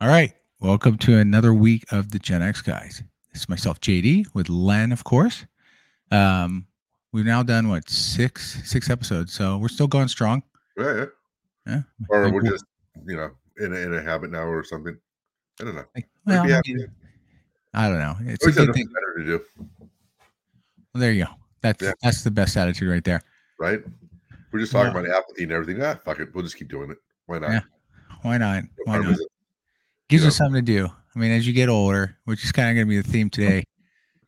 All right. Welcome to another week of the Gen X guys. It's myself, JD, with Len, of course. Um, we've now done what six six episodes, so we're still going strong. Yeah, yeah. Yeah. Or Like, we're just, you know, in a, in a habit now or something. I don't know. like, well, I, mean, I don't know. It's a good thing. better to do, Well, there you go. That's Yeah. that's the best attitude right there. right? We're just talking Well- about apathy and everything. Ah, fuck it. We'll just keep doing it. Why not? Yeah. Why not? Why not? Gives you us something to do. I mean, as you get older, which is kind of going to be the theme today.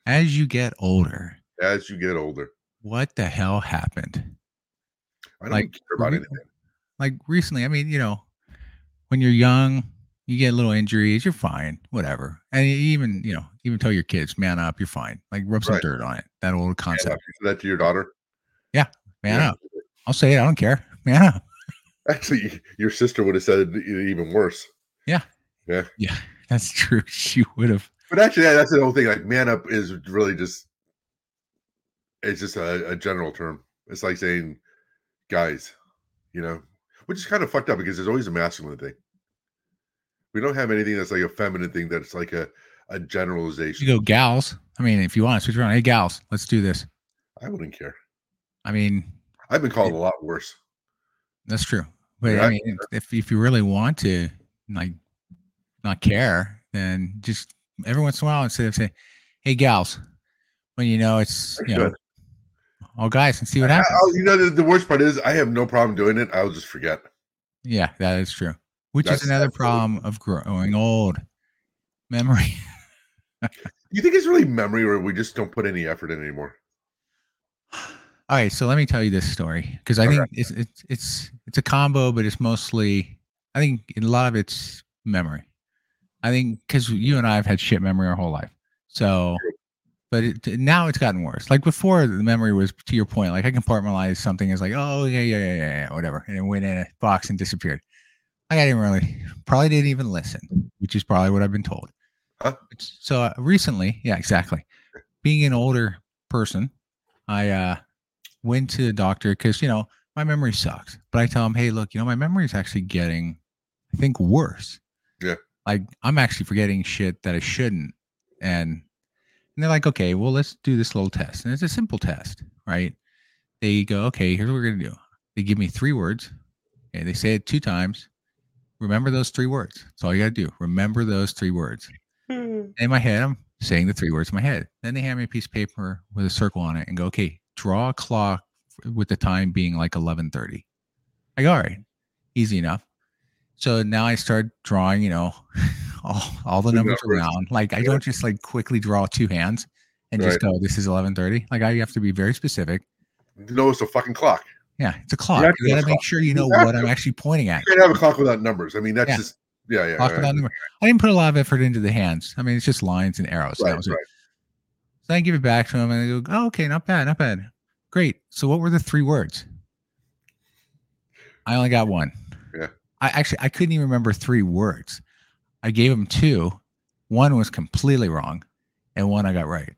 As you get older, As you get older, what the hell happened? I don't Like, care about anything. like recently, I mean, you know, when you're young, you get little injuries, you're fine, whatever. And you even, you know, even tell your kids, man up, you're fine. Like rub some Right. dirt on it. That old concept. You said that to your daughter? Yeah, Man Yeah. up. I'll say it. I don't care. Man up. Actually, your sister would have said it e- even worse. That's true. She would have. But actually, yeah, that's the whole thing. Like, man up is really just, it's just a, a general term. It's like saying, guys, you know, which is kind of fucked up because there's always a masculine thing. We don't have anything that's like a feminine thing that's like a, a generalization. You go, gals. I mean, if you want to switch around, hey, gals, let's do this. I wouldn't care. I mean, I've been called a lot worse. that's true. But Yeah, I mean, if if you really want to like not care, then just every once in a while instead of saying, "Hey, gals," when you know it's I you know all guys and see what happens. I'll- you know, the, the worst part is I have no problem doing it. I'll just forget. Yeah, that is true. Which That's- is another problem of growing old. Memory. You think it's really memory or we just don't put any effort in anymore? All right, so let me tell you this story because I Okay. think it's it's it's it's a combo, but it's mostly I think a lot of it's memory. I think because you and I have had shit memory our whole life, so but it, now it's gotten worse. Like before, the memory was to your point. Like I compartmentalized something as like, oh yeah, yeah, yeah, yeah, whatever, and it went in a box and disappeared. Like I didn't really, probably didn't even listen, which is probably what I've been told. Huh? So uh, recently, yeah, exactly. Being an older person, I uh went to the doctor because you know my memory sucks. But I tell him, hey, look, you know my memory is actually getting, I think, worse. Yeah. Like I'm actually forgetting shit that I shouldn't, and and they're like, okay, well, let's do this little test, and it's a simple test, right? They go, okay, here's what we're gonna do. They give me three words, and they say it two times. Remember those three words. That's all you gotta do. Remember those three words hmm. in my head, I'm saying the three words in my head. Then they hand me a piece of paper with a circle on it and go, okay, draw a clock with the time being like 1130. I go, all right, easy enough. So now I start drawing, you know, all, all the numbers numbers. around. Like I Yeah. don't just like quickly draw two hands and just go, this is 1130. Like I have to be very specific. No, it's a fucking clock. Yeah, it's a clock. to You gotta make clock. sure you know You what I'm actually pointing at. You can't have a clock without numbers. I mean, that's Yeah. just, yeah, yeah. Clock yeah. without number. I didn't put a lot of effort into the hands. I mean, it's just lines and arrows. Right, that was it. right. So I give it back to him and I go, oh, okay, not bad, not bad. Great. So what were the three words? I only got one. I actually I couldn't even remember three words. I gave him two. One was completely wrong, and one I got right.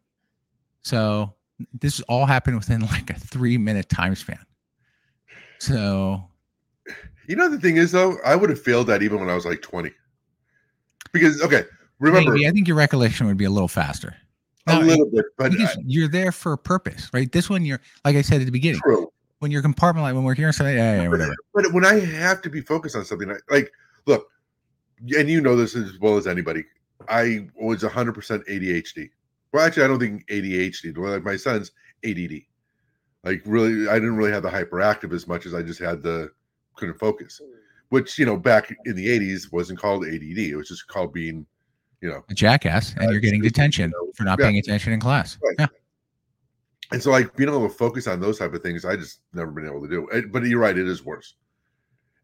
So this all happened within like a three minute time span. So You know, the thing is, though, I would have failed that even when I was like 20. Because, okay, remember, maybe I think your recollection would be a little faster. a No, little bit, but uh, you're there for a purpose, right? This one, you're like I said at the beginning, true. When you're compartmentalized, when we're hearing something, yeah, yeah, whatever. But when I have to be focused on something, like, look, and you know this as well as anybody, I was 100% ADHD. Well, actually, I don't think ADHD. Like my son's ADD. Like, really, I didn't really have the hyperactive as much as I just had the couldn't focus, which you know back in the 80s wasn't called ADD. It was just called being, you know, a jackass and Uh, you're getting detention you know, for not yeah. paying attention in class. Right. Yeah. And so like being able to focus on those type of things, I just never been able to do. It, but you're right, it is worse.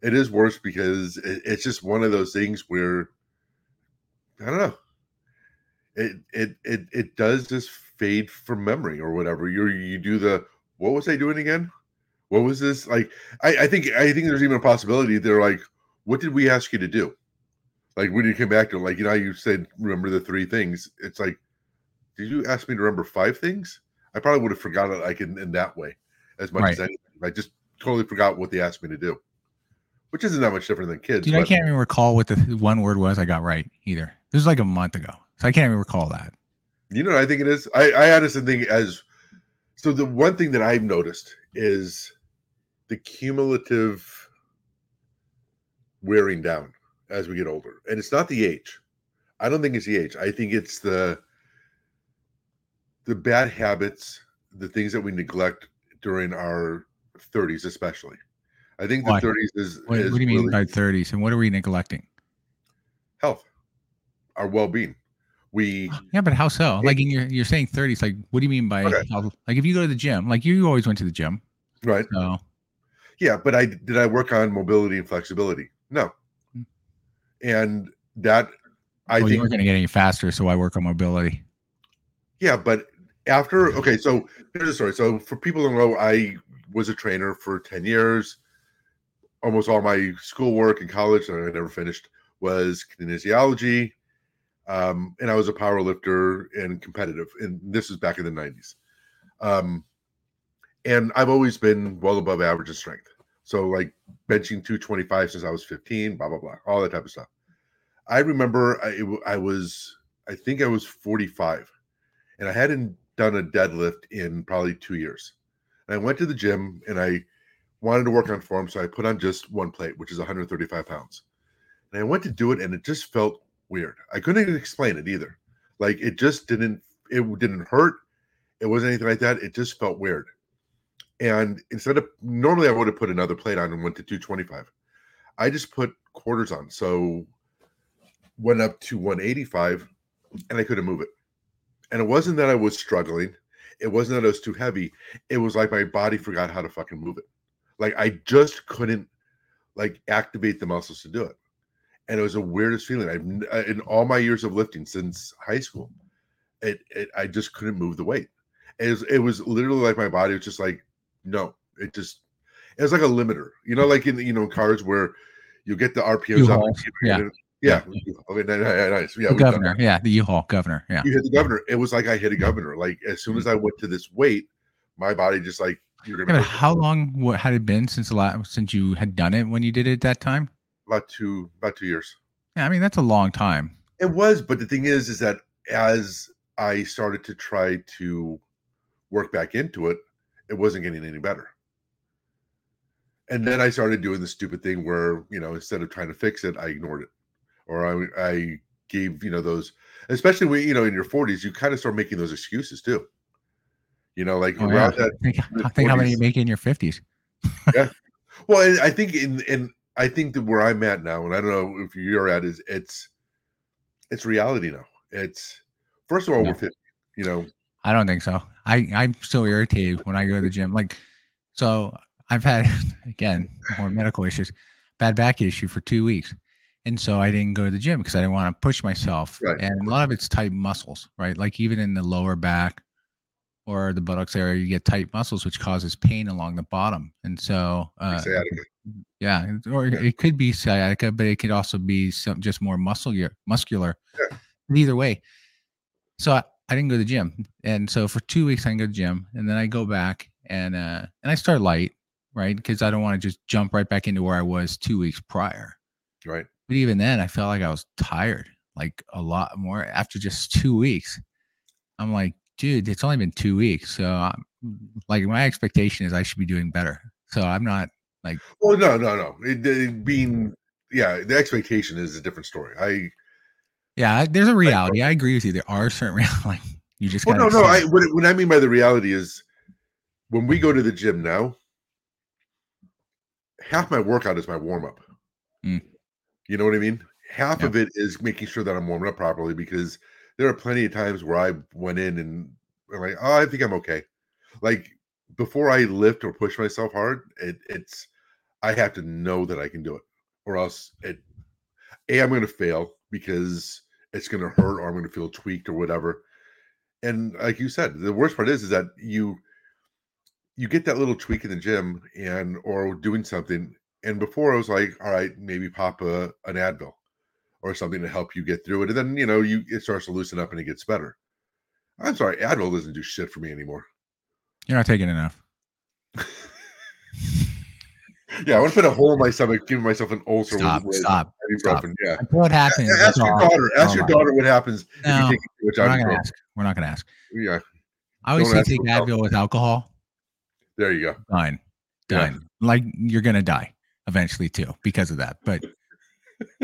It is worse because it, it's just one of those things where I don't know. It it it it does just fade from memory or whatever. You you do the what was I doing again? What was this like? I I think I think there's even a possibility they're like, what did we ask you to do? Like when you came back to like you know you said remember the three things. It's like, did you ask me to remember five things? I probably would have forgotten it like in, in that way as much Right. as anything. I just totally forgot what they asked me to do. which isn't that much different than kids. Dude, I can't even recall what the one word was I got right either. This was like a month ago, so I can't even recall that. You know what I think it is? I, I honestly think as so the one thing that I've noticed is the cumulative wearing down as we get older. And it's not the age. I don't think it's the age. I think it's the the bad habits, the things that we neglect during our 30s especially. I think the Why? 30s is, What, is what do you mean really by 30s? And what are we neglecting? health, our well-being. We Yeah, but how so? Like in your you're saying 30s. Like, what do you mean by Okay. how, like if you go to the gym? Like you always went to the gym, right so Yeah, but I did I work on mobility and flexibility? No. Hmm. And that I well, you think weren't going to get any faster. So I work on mobility. yeah, but after okay, so here's the story. So for people who know, I was a trainer for 10 years. Almost all my schoolwork in college that I never finished was kinesiology. Um, and I was a power lifter and competitive. And this is back in the 90s. Um, and I've always been well above average in strength. So like benching 225 since I was 15, blah blah blah, all that type of stuff. I remember I, it w- I was I think I was 45, and I hadn't done a deadlift in probably two years. And I went to the gym and I wanted to work on form, so I put on just one plate, which is 135 pounds. And I went to do it, and it just felt weird. I couldn't explain it either. Like it just didn't. It didn't hurt. It wasn't anything like that. It just felt weird. And instead of normally I would have put another plate on and went to 225. I just put quarters on. So went up to 185 and I couldn't move it. And it wasn't that I was struggling. It wasn't that I was too heavy. It was like my body forgot how to fucking move it. Like I just couldn't like activate the muscles to do it. And it was the weirdest feeling. I've uh, in all my years of lifting since high school. It, it I just couldn't move the weight. It was, it was literally like my body was just like, no, it just it was like a limiter. You know, like in you know cars where you get the RPMs up. Yeah. Yeah. Okay. ni- ni- Nice. Yeah. the governor, yeah, the U-Haul governor, yeah. you hit the governor. It was like I hit a governor. Like as soon as I went to this weight, my body just like you're gonna but how long what had it been since the last since you had done it when you did it at that time? about two about two years. Yeah, I mean that's a long time. It was, but the thing is, is that as I started to try to work back into it, it wasn't getting any better. And then I started doing the stupid thing where you know instead of trying to fix it, I ignored it, or I I gave you know those, especially when you know in your forties, you kind of start making those excuses too. You know, like Oh, yeah. that Think, mid- think how many you make in your fifties. yeah, Well, I think in in I think that where I'm at now, and I don't know if you're at, is it's it's reality now. It's first of all, Yeah. we're 50, you know, I don't think so. I I'm so irritated when I go to the gym. Like, so I've had again more medical issues, bad back issue for two weeks, and so I didn't go to the gym because I didn't want to push myself. Right. And a lot of it's tight muscles, right? Like even in the lower back or the buttocks area, you get tight muscles, which causes pain along the bottom. And so, uh, sciatica. yeah, or Yeah. it could be sciatica, but it could also be some just more muscular. Muscular. Yeah. Either way, so I, I didn't go to the gym, and so for two weeks I didn't go to the gym, and then I go back and uh and I start light, right? Because I don't want to just jump right back into where I was two weeks prior. right? But even then, I felt like I was tired, like a lot more after just two weeks. I'm like, dude, it's only been two weeks, so I'm, like my expectation is I should be doing better. So I'm not like. Well, no, no, no. It, it being, yeah, the expectation is a different story. I, Yeah, there's a reality. I agree with you. There are certain real like you just well, no, no. I what, what I mean by the reality is when we go to the gym now, half my workout is my warm up. Mm. You know what I mean? Half Yeah. of it is making sure that I'm warming up properly because there are plenty of times where I went in and I'm like, oh, I think I'm okay. Like before I lift or push myself hard, it, it's I have to know that I can do it, or else it a I'm going to fail because it's going to hurt or I'm going to feel tweaked or whatever. And like you said, the worst part is is that you you get that little tweak in the gym and or doing something. And before I was like, all right, maybe pop a an Advil or something to help you get through it. And then you know you it starts to loosen up and it gets better. I'm sorry, Advil doesn't do shit for me anymore. You're not taking enough. Yeah, I want to put a hole in my stomach, giving myself an ulcer. Stop, with, with stop, stop. Yeah. Until it happens. Ask that's your daughter. Ask all your right. daughter what happens if you take too much We're not gonna ask. We're not gonna ask. Yeah, I always say take yourself. Advil with alcohol. there you go. Done. Yeah. Done. Like you're gonna die eventually too because of that. But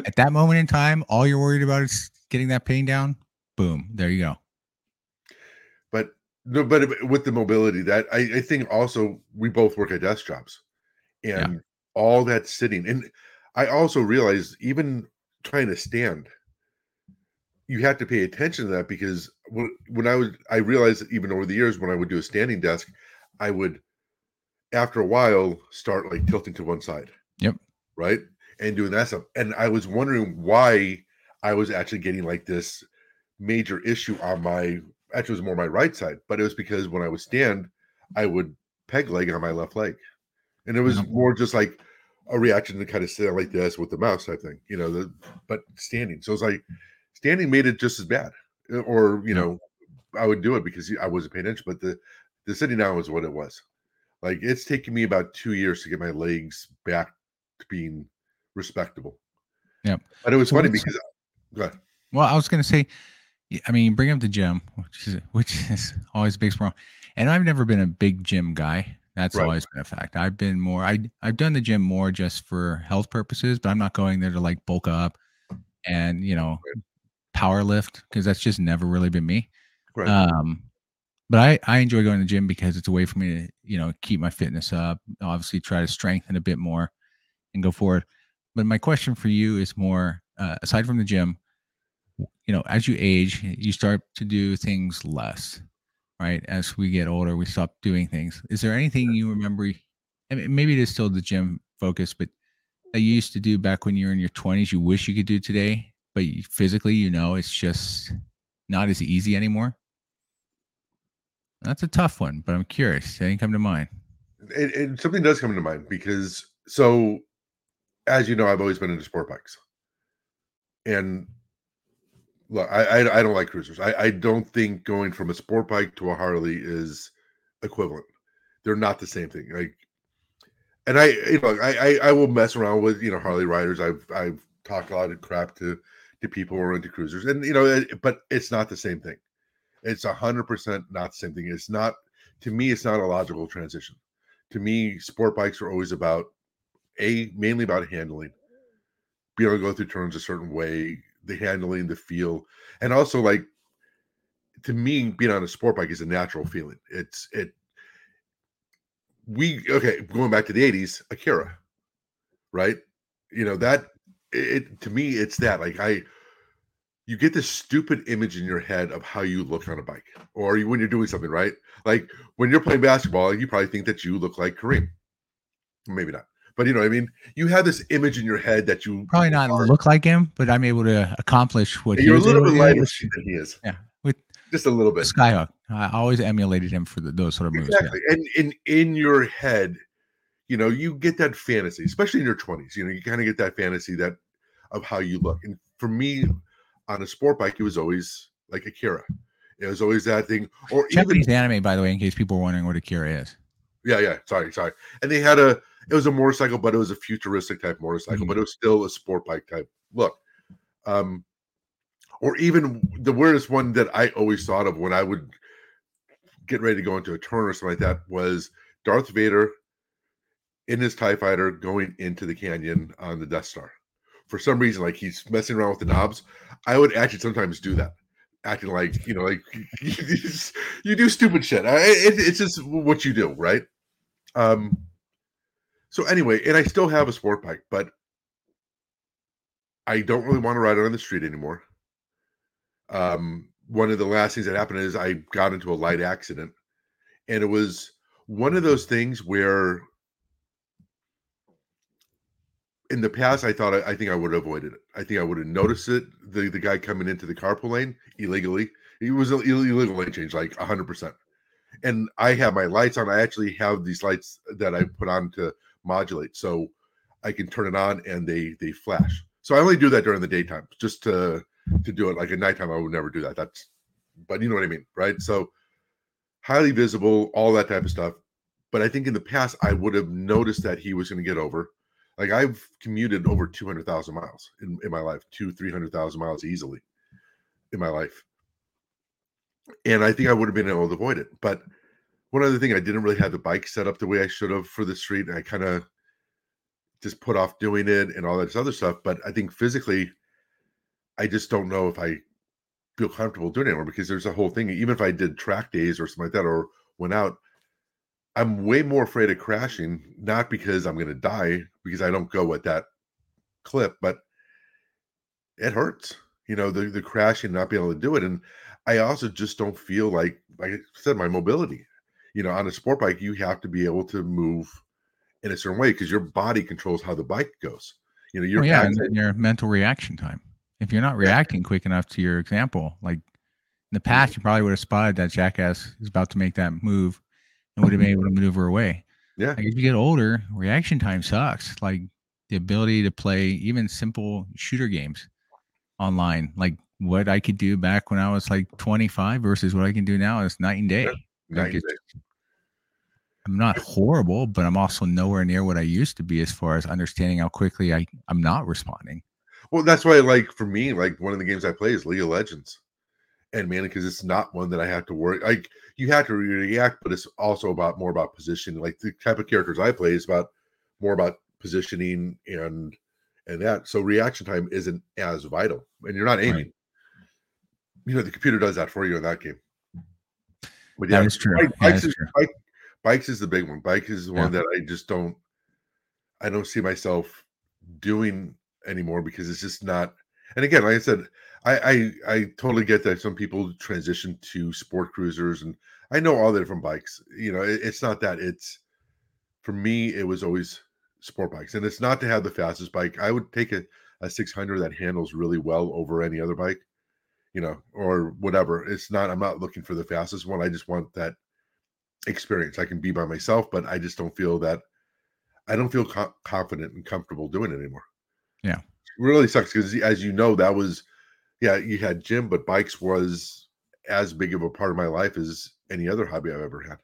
at that moment in time, all you're worried about is getting that pain down. Boom. There you go. But no, but with the mobility, that I, I think also we both work at desk jobs, and all that sitting, and I also realized even trying to stand, you have to pay attention to that because when, when I would, I realized even over the years when I would do a standing desk, I would, after a while, start like tilting to one side. Yep. Right. And doing that stuff, and I was wondering why I was actually getting like this major issue on my actually it was more my right side, but it was because when I would stand, I would peg leg on my left leg. And it was Mhm. more just like a reaction to kind of sit like this with the mouse type thing, you know, the but standing. So it's like standing made it just as bad. uh, Or, you know, I would do it because I wasn't paying attention, but the the sitting down was what it was. Like it's taken me about two years to get my legs back being respectable. Yeah. But it was funny because go ahead. Well, I was gonna say, I mean, bring up the gym, which is which is always a big problem. And I've never been a big gym guy. That's Right. always been a fact. I've been more. I I've done the gym more just for health purposes, but I'm not going there to like bulk up and you know power lift because that's just never really been me. Right. Um, but I I enjoy going to the gym because it's a way for me to you know keep my fitness up. Obviously, try to strengthen a bit more and go forward. But my question for you is more uh, aside from the gym, you know, as you age, you start to do things less, right? As we get older, we stop doing things. Is there anything you remember? I mean, maybe it is still the gym focus, but that you used to do back when you were in your 20s, you wish you could do today, but you, physically, you know, it's just not as easy anymore. That's a tough one, but I'm curious. Anything come to mind? it, it, something does come to mind because so as you know i've always been into sport bikes. And look i i, I don't like cruisers. I, I don't think going from a sport bike to a harley is equivalent. They're not the same thing like and i you know I, I i will mess around with you know harley riders. I've i've talked a lot of crap to to people who are into cruisers. And you know it, but it's not the same thing. It's a hundred percent not the same thing. It's not to me it's not a logical transition. To me, sport bikes are always about a mainly about handling, being able to go through turns a certain way, the handling, the feel, and also like to me, being on a sport bike is a natural feeling. It's it. We okay, going back to the '80s, Akira, right? You know that it to me, it's that like I. You get this stupid image in your head of how you look on a bike, or you, when you're doing something, right? Like when you're playing basketball, you probably think that you look like Kareem. Maybe not, but you know I mean. You have this image in your head that you Probably not are- look like him, but I'm able to accomplish what he You're a little bit lighter than he is. Yeah, with just a little bit. Skyhook. I always emulated him for the, those sort of moves. yeah. Exactly. And in in your head, you know, you get that fantasy, especially in your 20s. You know, you kind of get that fantasy that of how you look. And for me, on a sport bike, it was always like Akira. It was always that thing. Or even Japanese anime, by the way, in case people are wondering what Akira is. yeah, yeah. Sorry, sorry. And they had a it was a motorcycle, but it was a futuristic type motorcycle, Mhm. but it was still a sport bike type look. Um, or even the weirdest one that I always thought of when I would get ready to go into a turn or something like that was Darth Vader in his TIE fighter going into the canyon on the Death Star. For some reason, like he's messing around with the knobs. I would actually sometimes do that, acting like you know, like you, do stupid shit. It, it's just what you do, right? Um. So anyway, and I still have a sport bike, but I don't really want to ride it on the street anymore. Um, one of the last things that happened is I got into a light accident, and it was one of those things where in the past I thought I, I think I would have avoided it. I think I would have noticed it. The the guy coming into the carpool lane illegally. It was an ill- illegal lane change, like hundred percent. And I have my lights on. I actually have these lights that I put on to modulate, so I can turn it on and they they flash. So I only do that during the daytime, just to to do it. Like at nighttime, I would never do that. That's, but you know what I mean, right? So highly visible, all that type of stuff. but I think in the past I would have noticed that he was going to get over. Like I've commuted over 200,000 miles in, in my life, two, 300,000 miles easily in my life. And I think I would have been able to avoid it. But one other thing, I didn't really have the bike set up the way I should have for the street. And I kind of just put off doing it and all this other stuff. But I think physically, I just don't know if I feel comfortable doing it anymore because there's a whole thing. Even if I did track days or something like that or went out, I'm way more afraid of crashing, not because I'm going to die, because I don't go at that clip, but it hurts, you know, the, the crashing, not being able to do it. And I also just don't feel like, like I said, my mobility, you know, on a sport bike, you have to be able to move in a certain way because your body controls how the bike goes. You know, your well, yeah, and your mental reaction time. If you're not reacting quick enough to your example, like in the mm-hmm. past, you probably would have spotted that jackass is about to make that move and would have been able to maneuver away. Yeah. Like as you get older, reaction time sucks. Like the ability to play even simple shooter games online, like what I could do back when I was like 25 versus what I can do now is night and day. Yeah, like I'm not horrible, but I'm also nowhere near what I used to be as far as understanding how quickly I, I'm not responding. Well, that's why, like, for me, like, one of the games I play is League of Legends and man, because it's not one that I have to worry. Like you have to react, but it's also about more about positioning. Like the type of characters I play is about more about positioning and and that. So reaction time isn't as vital, and you're not aiming. Right. You know, the computer does that for you in that game. But yeah, that is true. Bike, bikes, is, true. Bike, bikes is the big one. Bike is the yeah. one that I just don't. I don't see myself doing anymore because it's just not. And again, like I said, I, I I totally get that some people transition to sport cruisers, and I know all the different bikes. You know, it, it's not that. It's for me, it was always sport bikes, and it's not to have the fastest bike. I would take a a 600 that handles really well over any other bike, you know, or whatever. It's not. I'm not looking for the fastest one. I just want that experience. I can be by myself, but I just don't feel that. I don't feel co- confident and comfortable doing it anymore. Yeah, it really sucks because, as you know, that was yeah, you had gym, but bikes was as big of a part of my life as any other hobby I've ever had.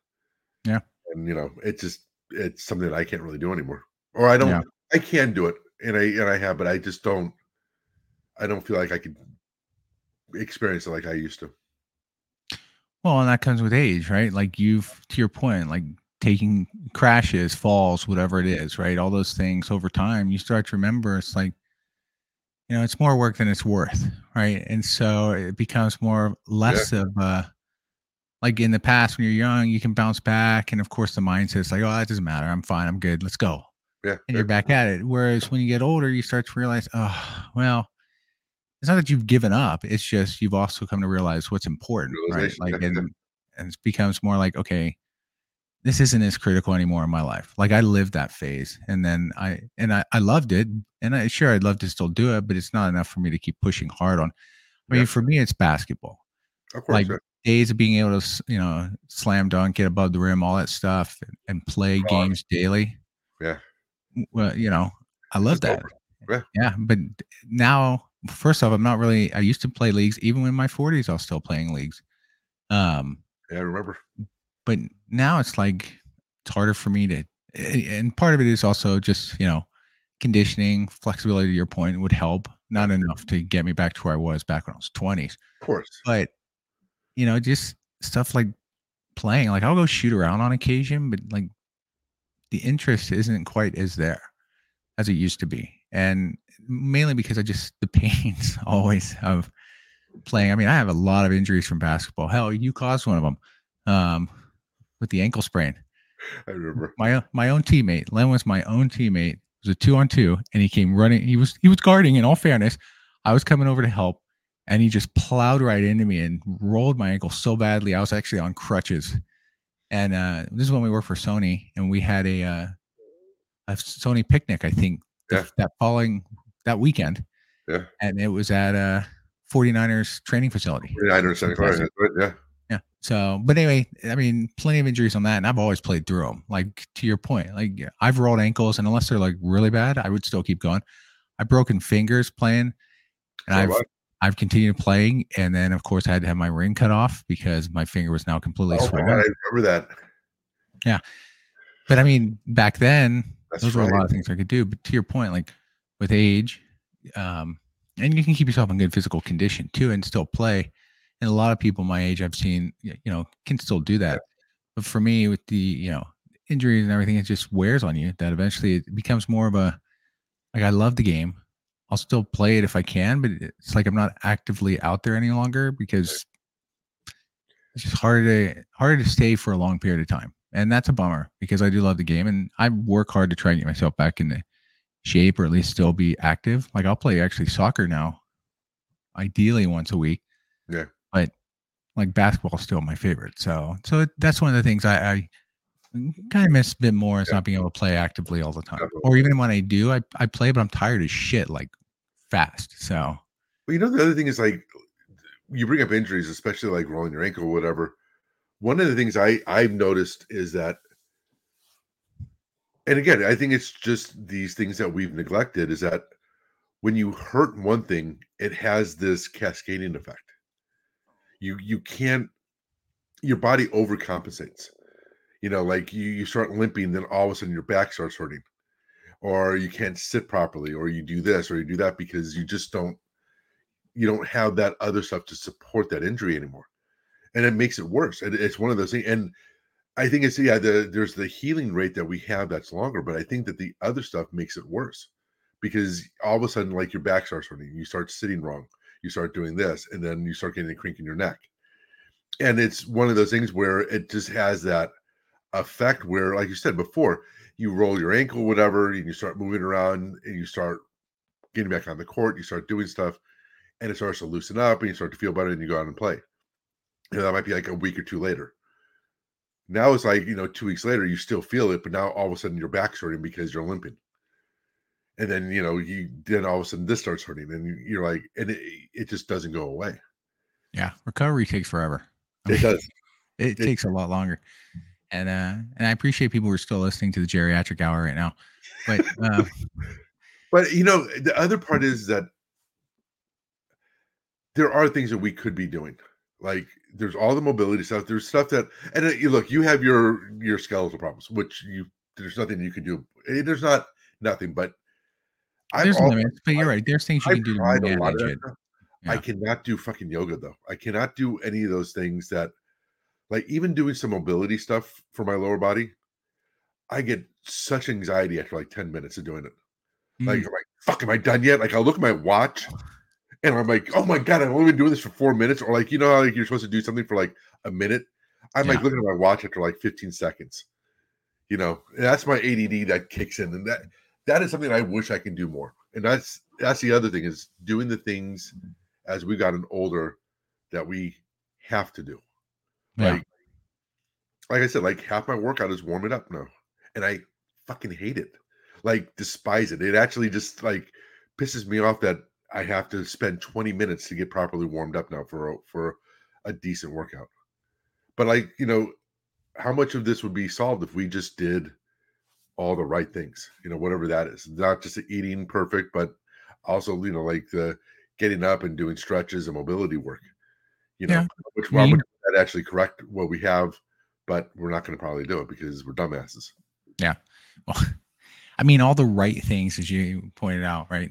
Yeah. And you know, it just it's something that I can't really do anymore. Or I don't yeah. I can do it and I and I have, but I just don't I don't feel like I could experience it like I used to. Well, and that comes with age, right? Like you've to your point, like taking crashes, falls, whatever it is, right? All those things over time, you start to remember it's like you know it's more work than it's worth right and so it becomes more less yeah. of a like in the past when you're young you can bounce back and of course the mindset's like oh that doesn't matter i'm fine i'm good let's go yeah and yeah. you're back at it whereas when you get older you start to realize oh well it's not that you've given up it's just you've also come to realize what's important right like and, and it becomes more like okay this isn't as critical anymore in my life. Like I lived that phase and then I and I, I loved it. And I sure I'd love to still do it, but it's not enough for me to keep pushing hard on. I mean, for me, it's basketball. Of course, like yeah. days of being able to, you know, slam dunk, get above the rim, all that stuff, and, and play games daily. Yeah. Well, you know, I love it's that. Yeah. yeah. But now, first off, I'm not really. I used to play leagues, even in my 40s. I was still playing leagues. Um. Yeah, I remember but now it's like it's harder for me to and part of it is also just you know conditioning flexibility to your point would help not enough to get me back to where i was back when i was 20s of course but you know just stuff like playing like i'll go shoot around on occasion but like the interest isn't quite as there as it used to be and mainly because i just the pains always of playing i mean i have a lot of injuries from basketball hell you caused one of them um with the ankle sprain. I remember my my own teammate. Len was my own teammate. It was a two on two, and he came running. He was he was guarding. In all fairness, I was coming over to help, and he just plowed right into me and rolled my ankle so badly. I was actually on crutches. And uh, this is when we worked for Sony, and we had a uh, a Sony picnic. I think yeah. that following that weekend. Yeah. And it was at a 49ers training facility. 49ers, yeah. Yeah. So, but anyway, I mean, plenty of injuries on that, and I've always played through them. Like to your point, like I've rolled ankles, and unless they're like really bad, I would still keep going. I've broken fingers playing, and I've I've continued playing, and then of course I had to have my ring cut off because my finger was now completely oh swollen. God, I remember that. Yeah. But I mean, back then, That's those were a lot of things I could do. But to your point, like with age, um, and you can keep yourself in good physical condition too, and still play. And a lot of people my age I've seen, you know, can still do that. But for me, with the you know injuries and everything, it just wears on you. That eventually it becomes more of a like I love the game. I'll still play it if I can, but it's like I'm not actively out there any longer because it's just harder to harder to stay for a long period of time. And that's a bummer because I do love the game and I work hard to try and get myself back into shape or at least still be active. Like I'll play actually soccer now, ideally once a week. Yeah. But like basketball is still my favorite. So so it, that's one of the things I, I kind of miss a bit more is Yeah. not being able to play actively all the time. Definitely. Or even when I do, I, I play, but I'm tired as shit, like fast. So But you know, the other thing is like you bring up injuries, especially like rolling your ankle or whatever. One of the things I I've noticed is that, and again, I think it's just these things that we've neglected is that when you hurt one thing, it has this cascading effect. You you can't your body overcompensates. You know, like you, you start limping, then all of a sudden your back starts hurting, or you can't sit properly, or you do this or you do that because you just don't you don't have that other stuff to support that injury anymore and it makes it worse it's one of those things and i think it's yeah the, there's the healing rate that we have that's longer but i think that the other stuff makes it worse because all of a sudden like your back starts hurting you start sitting wrong you start doing this and then you start getting a crink in your neck and it's one of those things where it just has that effect where like you said before you roll your ankle whatever and you start moving around and you start getting back on the court you start doing stuff and it starts to loosen up and you start to feel better and you go out and play. Know, that might be like a week or two later. Now it's like, you know, two weeks later, you still feel it, but now all of a sudden your back's hurting because you're limping. And then, you know, you then all of a sudden this starts hurting and you- you're like, and it, it just doesn't go away. yeah, recovery takes forever. I It mean, does. it It- takes a lot longer. And uh and I appreciate people who are still listening to the geriatric hour right now. But uh But, you know, the other part is that there are things that we could be doing. Like there's all the mobility stuff. There's stuff that, and uh, you look, you have your your skeletal problems, which you there's nothing you can do. Eh, There's not nothing, but there's al- limits, but you're right. There's things you I've can do to tried a lot of manage it. stuff. I cannot do fucking yoga though. I cannot do any of those things that, like even doing some mobility stuff for my lower body. I get such anxiety after like ten minutes of doing it. Like, Mm. I'm like, fuck, am I done yet? Like, I'll look at my watch and I'm like, oh my God, I've only been doing this for four minutes. Or like, you know how like, you're supposed to do something for like a minute? I'm like looking at my watch after like 15 seconds. You know, that's my ADD that kicks in. And that that is something I wish I can do more. And that's that's the other thing is doing the things as we gotten older that we have to do. yeah. Like, like I said, like half my workout is warming up now, and I fucking hate it. Like despise it. It actually just like pisses me off that I have to spend 20 minutes to get properly warmed up now for a, for a decent workout. But like you know, how much of this would be solved if we just did all the right things? You know, whatever that is, not just eating perfect, but also you know like the getting up and doing stretches and mobility work. You know, Yeah. which I how mean- much does that actually correct what we have, but we're not going to probably do it because we're dumbasses. Yeah. Well, I mean, all the right things, as you pointed out, right?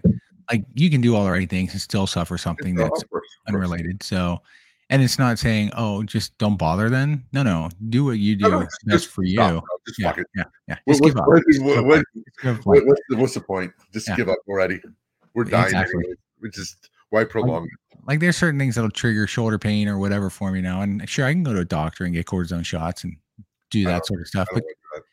Like you can do all the right things and still suffer something So, that's course, unrelated. So, and it's not saying, oh, just don't bother then. No, no, do what you do No, no, best just for you. Stop. Just Yeah, yeah, yeah. Just what- give up. what- what- what- Just what- what's, the, what's the point? Just Yeah. give up already. We're dying Exactly. anyway. We just why prolong it? Like there's certain things that'll trigger shoulder pain or whatever for me now. And sure, I can go to a doctor and get cortisone shots and do that sort of stuff. But don't like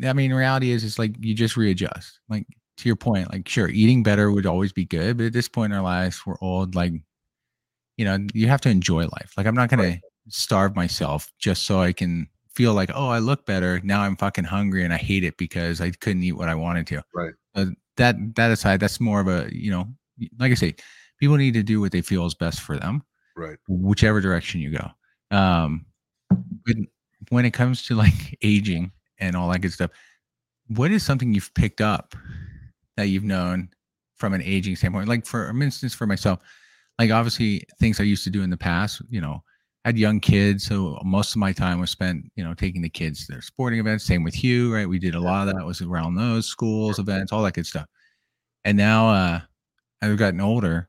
that. but I mean, reality is, it's like you just readjust. Like to your point, like sure, eating better would always be good, but at this point in our lives, we're old. Like, you know, you have to enjoy life. Like I'm not gonna Right. starve myself just so I can feel like, oh, I look better. Now I'm fucking hungry and I hate it because I couldn't eat what I wanted to. Right. Uh, that that aside, that's more of a you know, like I say, people need to do what they feel is best for them Right. whichever direction you go. Um, but when it comes to like aging and all that good stuff, what is something you've picked up that you've known from an aging standpoint? Like for instance, for myself, like obviously things I used to do in the past, you know, I had young kids, so most of my time was spent, you know, taking the kids to their sporting events. Same with you, right? We did a lot of that was around those schools, events, all that good stuff. And now, uh, as I've gotten older,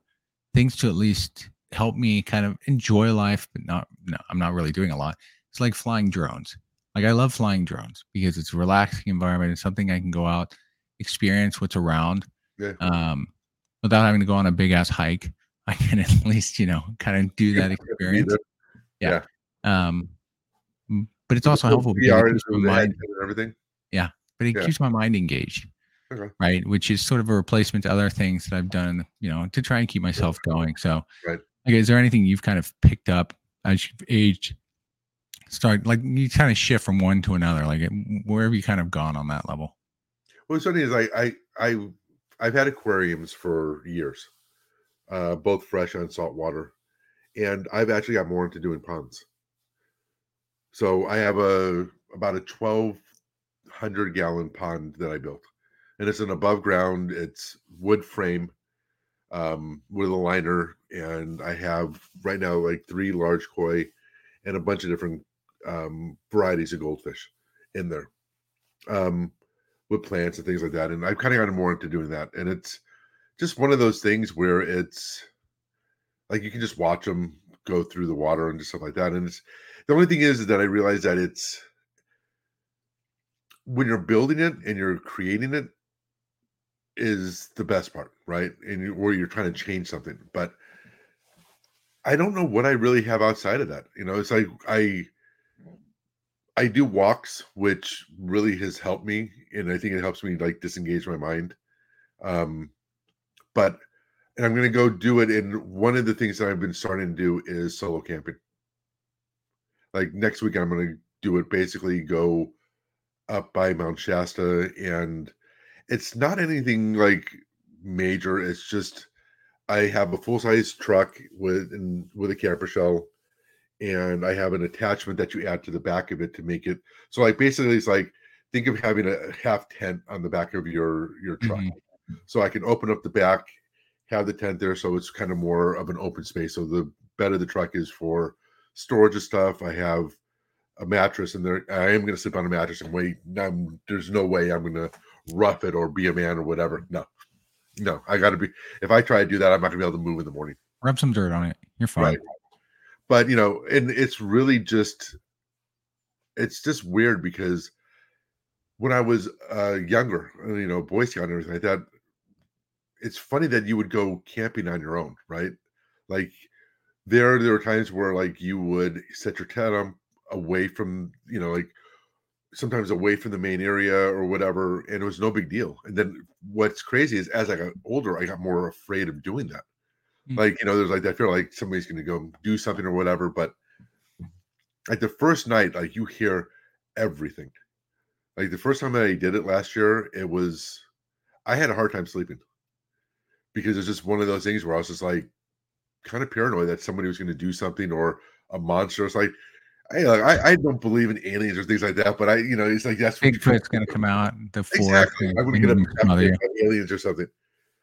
things to at least help me kind of enjoy life, but not, no, I'm not really doing a lot. It's like flying drones. Like I love flying drones because it's a relaxing environment. It's something I can go out, experience what's around, Yeah. um, without having to go on a big ass hike. I can at least, you know, kind of do that experience. Yeah. Um, but it's also helpful because it VR keeps my mind, and everything. Yeah. But it yeah. keeps my mind engaged, Okay. right? Which is sort of a replacement to other things that I've done, you know, to try and keep myself going. So, Right. like, is there anything you've kind of picked up as you've aged? Start like you kind of shift from one to another. Like, where have you kind of gone on that level? What's funny is I I I I've had aquariums for years, uh, both fresh and salt water, and I've actually got more into doing ponds. So I have a about a twelve hundred gallon pond that I built, and it's an above ground. It's wood frame, um, with a liner, and I have right now like three large koi, and a bunch of different um, varieties of goldfish in there. Um, with plants and things like that. And I've kind of gotten more into doing that. And it's just one of those things where it's like you can just watch them go through the water and just stuff like that. And it's the only thing is, that I realize that it's when you're building it and you're creating it is the best part, right? And you, or you're trying to change something. But I don't know what I really have outside of that. You know, it's like I I do walks, which really has helped me, and I think it helps me like disengage my mind. Um, but and I'm gonna go do it. And one of the things that I've been starting to do is solo camping. Like next week, I'm gonna do it. Basically, go up by Mount Shasta, and it's not anything like major. It's just I have a full size truck with and with a camper shell and I have an attachment that you add to the back of it to make it so like basically it's like think of having a half tent on the back of your your truck. Mhm. So I can open up the back, have the tent there so it's kind of more of an open space. So the bed of the truck is for storage of stuff. I have a mattress in there. I am going to sleep on a mattress and wait. I'm, there's no way I'm going to rough it or be a man or whatever. No, no, I got to be. If I try to do that, I'm not going to be able to move in the morning. Rub some dirt on it. You're fine. Right. But you know, and it's really just it's just weird because when I was uh younger, uh, you know, Boy Scout and everything like that, it's funny that you would go camping on your own, right? Like there there were times where like you would set your tent up away from, you know, like sometimes away from the main area or whatever, and it was no big deal. And then what's crazy is as I got older, I got more afraid of doing that. Mm. like you know there's like i feel like somebody's going to go do something or whatever but like the first night like you hear everything like the first time that i did it last year it was i had a hard time sleeping because it's just one of those things where i was just like kind of paranoid that somebody was going to do something or a monster it's like I, like, I I don't believe in aliens or things like that, but I, you know, it's like that's Bigfoot's gonna come out. The fourth. Exactly. I'm get smother you. abducted by aliens or something.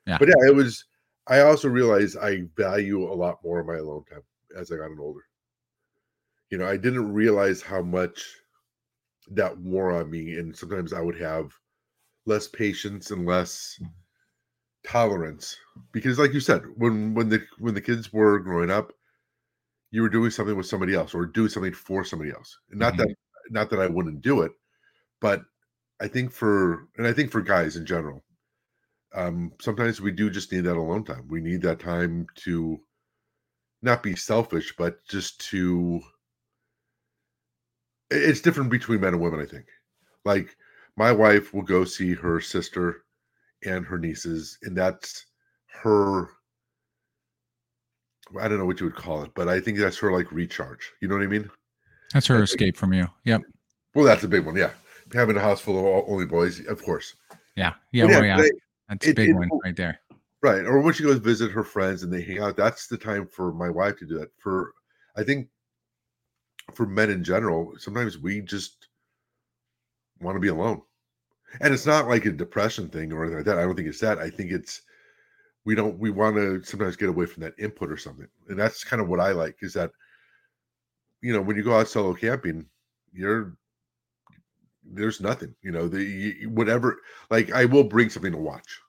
Yeah. But yeah, it was. I also realized I value a lot more of my alone time as I got older. You know, I didn't realize how much that wore on me, and sometimes I would have less patience and less mm. tolerance because, like you said, when when the when the kids were growing up, you were doing something with somebody else or doing something for somebody else. And not that mm-hmm. not that I wouldn't do it, but I think for and I think for guys in general, um, sometimes we do just need that alone time. We need that time to not be selfish, but just to it's different between men and women, I think. Like my wife will go see her sister and her nieces, and that's her I don't know what you would call it, but I think that's her like recharge. You know what I mean? That's her I think- escape from you. Yep. Well, that's a big one. Yeah. Having a house full of all, only boys, of course. Yeah. Yeah. But well, yeah. but That's a big it- one right there. Right. Or when she goes visit her friends and they hang out, that's the time for my wife to do that. For I think for men in general, sometimes we just want to be alone. And it's not like a depression thing or anything like that. I don't think it's that. I think it's we don't we want to sometimes get away from that input or something. And that's kind of what I like is that you know, when you go out solo camping, you're there's nothing, you know, the whatever. Like I will bring something to watch,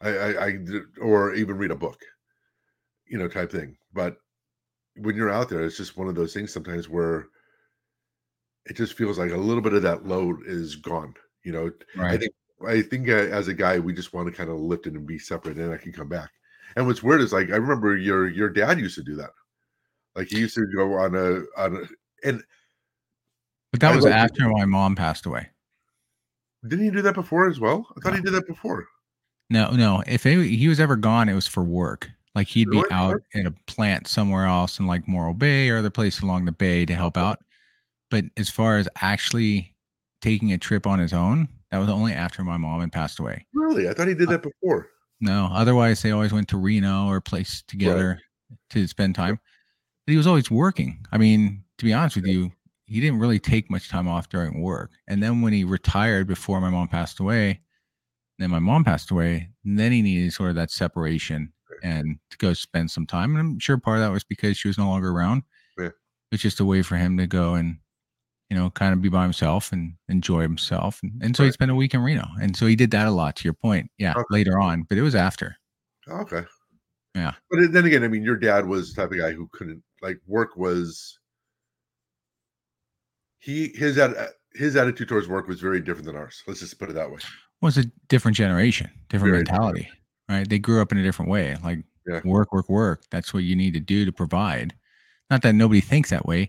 I, I, I or even read a book, you know, type thing. But when you're out there, it's just one of those things sometimes where it just feels like a little bit of that load is gone. You know, right. I think I think uh, as a guy, we just want to kind of lift it and be separate, and I can come back. And what's weird is like I remember your your dad used to do that. Like he used to go on a on a and. But that I was after my mom passed away. Didn't he do that before as well? I thought no. he did that before. No, no. If he was ever gone, it was for work. Like he'd really? be out in a plant somewhere else in like Morro Bay or other place along the bay to help out. But as far as actually taking a trip on his own, that was only after my mom had passed away. Really? I thought he did uh, that before. No, otherwise they always went to Reno or place together right. to spend time. But he was always working. I mean, to be honest with yeah. you, he didn't really take much time off during work. And then when he retired before my mom passed away, then my mom passed away, then he needed sort of that separation and to go spend some time. And I'm sure part of that was because she was no longer around. Yeah. It's just a way for him to go and you know, kind of be by himself and enjoy himself. And, and so right. he spent a week in Reno. And so he did that a lot to your point. Yeah. Okay. Later on, but it was after. Okay. Yeah. But then again, I mean, your dad was the type of guy who couldn't like work was he his his attitude towards work was very different than ours. Let's just put it that way. Well, it's a different generation, different very mentality, different. right? They grew up in a different way. Like yeah. work, work, work. That's what you need to do to provide. Not that nobody thinks that way,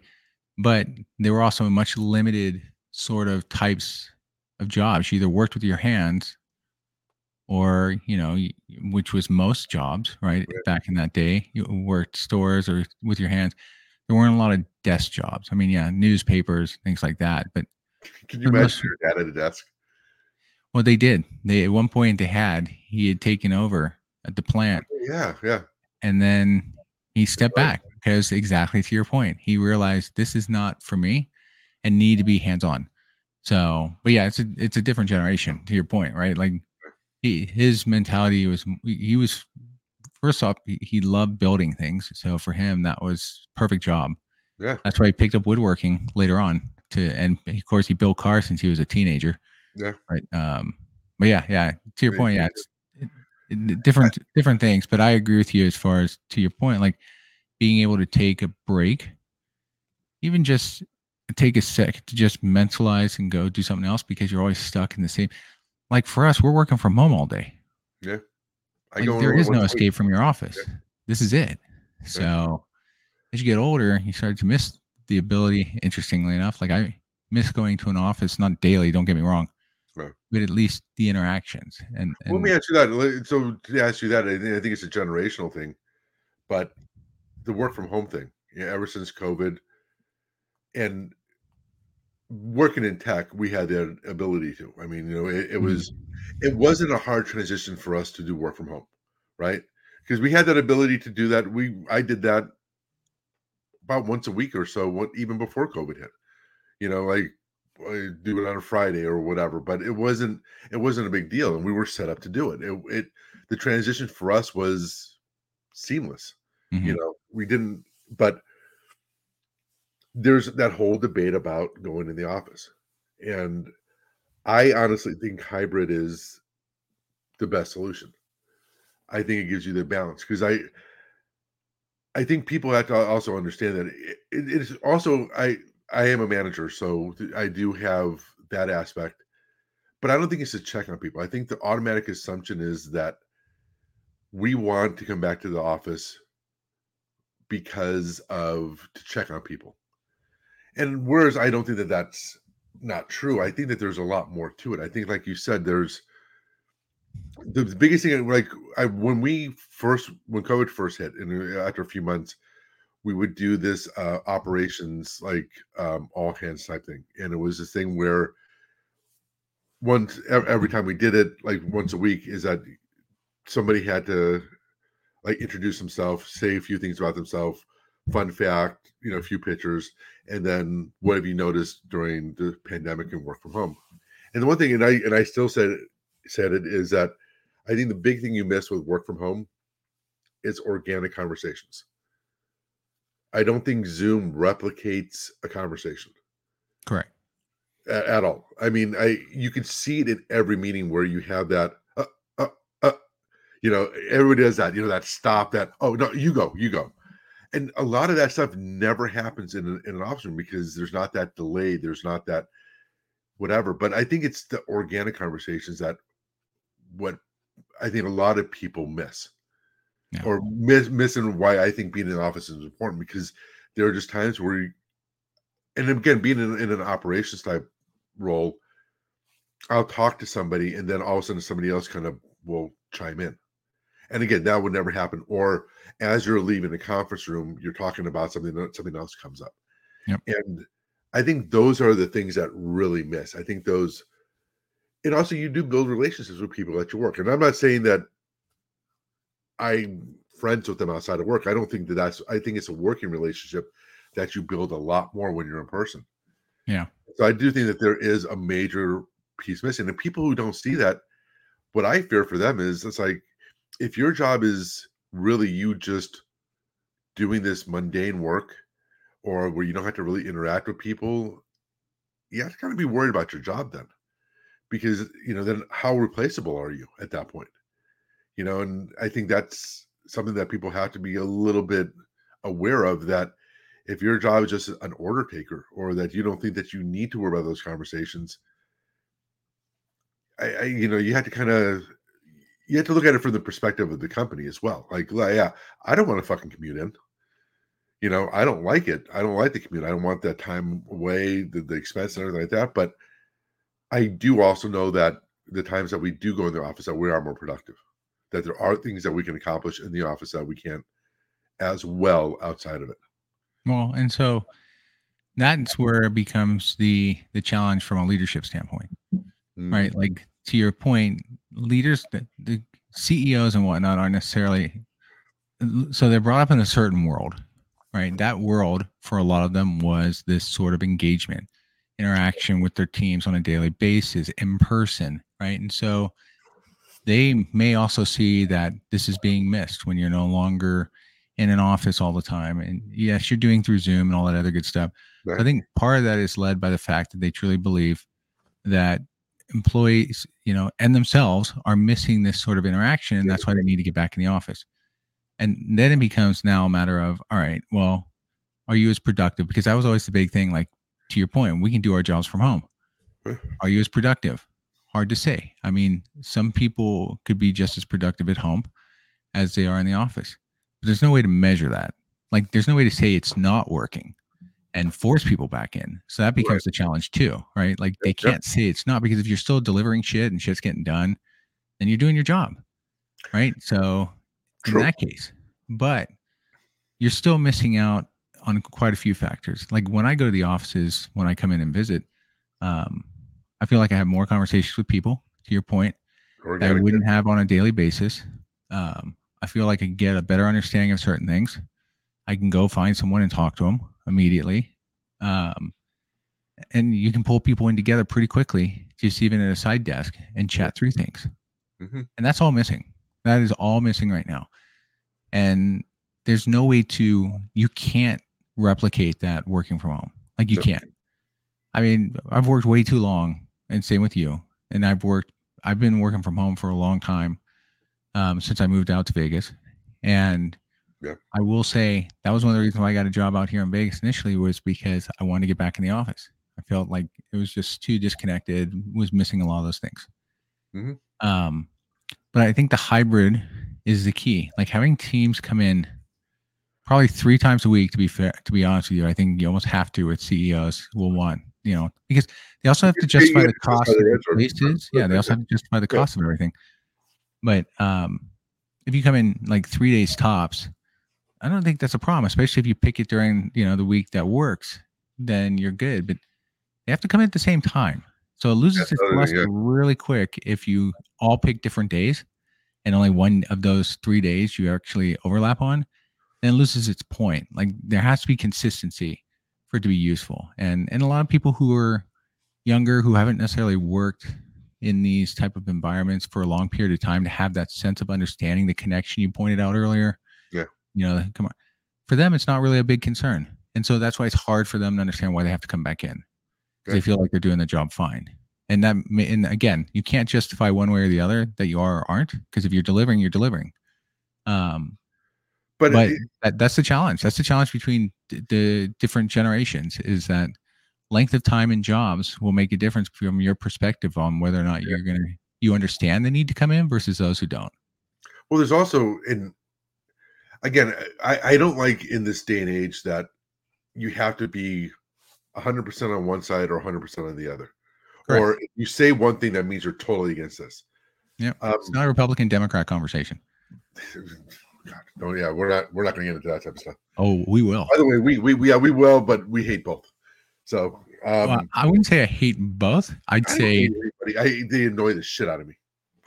but there were also much limited sort of types of jobs. You either worked with your hands or, you know, which was most jobs, right? right. Back in that day, you worked stores or with your hands. There weren't a lot of desk jobs. I mean, yeah, newspapers, things like that. But can you imagine your dad at a desk? Well, they did. They at one point they had he had taken over at the plant. Oh, yeah, yeah. And then he stepped back because exactly to your point, he realized this is not for me and need to be hands on. So, but yeah, it's a it's a different generation to your point, right? Like he his mentality was he was first off he, he loved building things, so for him that was perfect job. Yeah, that's why he picked up woodworking later on to, and of course he built cars since he was a teenager. Yeah, right. Um, but yeah, yeah. To your point, yeah, it's different different things. But I agree with you as far as to your point, like being able to take a break, even just take a sec to just mentalize and go do something else because you're always stuck in the same. Like for us, we're working from home all day. Yeah, like there is no escape from your office. Yeah. This is it. So as you get older, you start to miss the ability. Interestingly enough, like I miss going to an office, not daily. Don't get me wrong, right. but at least the interactions. And, and let me ask you that. So to ask you that, I think, I think it's a generational thing, but the work from home thing yeah, ever since COVID and working in tech, we had the ability to. I mean, you know, it, it was mm-hmm. it wasn't a hard transition for us to do work from home, right? Because we had that ability to do that. We I did that about once a week or so, even before COVID hit. You know, like I do it on a Friday or whatever, but it wasn't it wasn't a big deal, and we were set up to do it. It, it the transition for us was seamless. Mm-hmm. You know, we didn't, but there's that whole debate about going in the office. And I honestly think hybrid is the best solution. I think it gives you the balance because I I think people have to also understand that it, it is also I I am a manager, so I do have that aspect. But I don't think it's a check on people. I think the automatic assumption is that we want to come back to the office because of to check on people. And whereas I don't think that that's not true, I think that there's a lot more to it. I think, like you said, there's the biggest thing. Like I, when we first, when COVID first hit, and after a few months, we would do this uh, operations like um, all hands type thing, and it was this thing where once every time we did it, like once a week, is that somebody had to like introduce himself, say a few things about themselves, fun fact, you know, a few pictures, and then what have you noticed during the pandemic and work from home? And the one thing, and I and I still said said it is that I think the big thing you miss with work from home is organic conversations. I don't think Zoom replicates a conversation Correct. at, at all. I mean, I you can see it in every meeting where you have that, uh, uh, uh, you know, everybody does that. You know, that stop. That oh no, you go, you go, and a lot of that stuff never happens in an, in an office room because there's not that delay. There's not that whatever. But I think it's the organic conversations that what I think a lot of people miss Yeah. or miss missing why I think being in the office is important because there are just times where you, and again, being in, in an operations type role, I'll talk to somebody and then all of a sudden somebody else kind of will chime in. And again, that would never happen. Or as you're leaving the conference room, you're talking about something that something else comes up. Yep. And I think those are the things that really miss. I think those, and also you do build relationships with people at your work. And I'm not saying that I'm friends with them outside of work. I don't think that that's, I think it's a working relationship that you build a lot more when you're in person. Yeah. So I do think that there is a major piece missing. And people who don't see that, what I fear for them is it's like if your job is really you just doing this mundane work or where you don't have to really interact with people, you have to kind of be worried about your job then. Because you know, then how replaceable are you at that point? You know, and I think that's something that people have to be a little bit aware of that if your job is just an order taker or that you don't think that you need to worry about those conversations I, I you know you have to kind of you have to look at it from the perspective of the company as well. Like yeah i don't want to fucking commute in. You know i don't like it. I don't like the commute. I don't want that time away the, the expense and everything like that but i do also know that the times that we do go in the office that we are more productive that there are things that we can accomplish in the office that we can't as well outside of it. Well, and so that's where it becomes the the challenge from a leadership standpoint, Mm, right? Like to your point, leaders, the, the CEOs and whatnot aren't necessarily so they're brought up in a certain world, right? That world for a lot of them was this sort of engagement, interaction with their teams on a daily basis in person, right? And so they may also see that this is being missed when you're no longer in an office all the time. And yes, you're doing through Zoom and all that other good stuff. right. I think part of that is led by the fact that they truly believe that employees, you know, and themselves are missing this sort of interaction. And that's why they need to get back in the office. And then it becomes now a matter of, all right, well, are you as productive? Because that was always the big thing. Like to your point, we can do our jobs from home. Are you as productive? Hard to say. I mean, some people could be just as productive at home as they are in the office, but there's no way to measure that. Like, there's no way to say it's not working and force people back in. So that becomes the challenge too, right? Like they Yep, yep. can't say it's not because if you're still delivering shit and shit's getting done, then you're doing your job, right? So in that case, but you're still missing out on quite a few factors. Like when I go to the offices, when I come in and visit, um, I feel like I have more conversations with people. To your point, that I wouldn't have on a daily basis. Um, I feel like I get a better understanding of certain things. I can go find someone and talk to them immediately. Um, and you can pull people in together pretty quickly, just even at a side desk and chat through things. Mhm. And that's all missing. That is all missing right now. And there's no way to, you can't replicate that working from home. Like you can't. I mean, I've worked way too long, and same with you. And I've worked, I've been working from home for a long time um, since I moved out to Vegas. And Yeah. I will say that was one of the reasons why I got a job out here in Vegas initially was because I wanted to get back in the office. I felt like it was just too disconnected, was missing a lot of those things. Mhm. Um, but I think the hybrid is the key. Like having teams come in probably three times a week. To be fair, to be honest with you, I think you almost have to with CEOs will want you know because they also have to justify the cost of the the rent or- places. Yeah, they also have to justify the cost of everything. But um, if you come in like three days tops, I don't think that's a problem, especially if you pick it during you know the week that works. Then you're good. But they have to come in at the same time, so it loses its That's another thing, really quick if you all pick different days, and only one of those three days you actually overlap on. Then it loses its point. Like there has to be consistency for it to be useful, and and a lot of people who are younger who haven't necessarily worked in these type of environments for a long period of time to have that sense of understanding the connection you pointed out earlier Yeah. You know come on for them, it's not really a big concern. And so that's why it's hard for them to understand why they have to come back in. They feel like they're doing the job fine. And that, and again, you can't justify one way or the other that you are or aren't. Because if you're delivering, you're delivering. Um, But, but it- that, that's the challenge. That's the challenge between d- the different generations is that length of time in jobs will make a difference from your perspective on whether or not Yeah. you're going to, you understand the need to come in versus those who don't. well, there's also in again, I, I don't like in this day and age that you have to be 100% on one side or 100% on the other. Correct. Or if you say one thing, that means you're totally against this. Yeah, Um, It's not a Republican Democrat conversation. God, no, yeah, we're not we're not going to get into that type of stuff. Oh, we will. By the way, we we, we yeah we will, but we hate both. So um, Well, I wouldn't say I hate both. I'd I say. I, they annoy the shit out of me.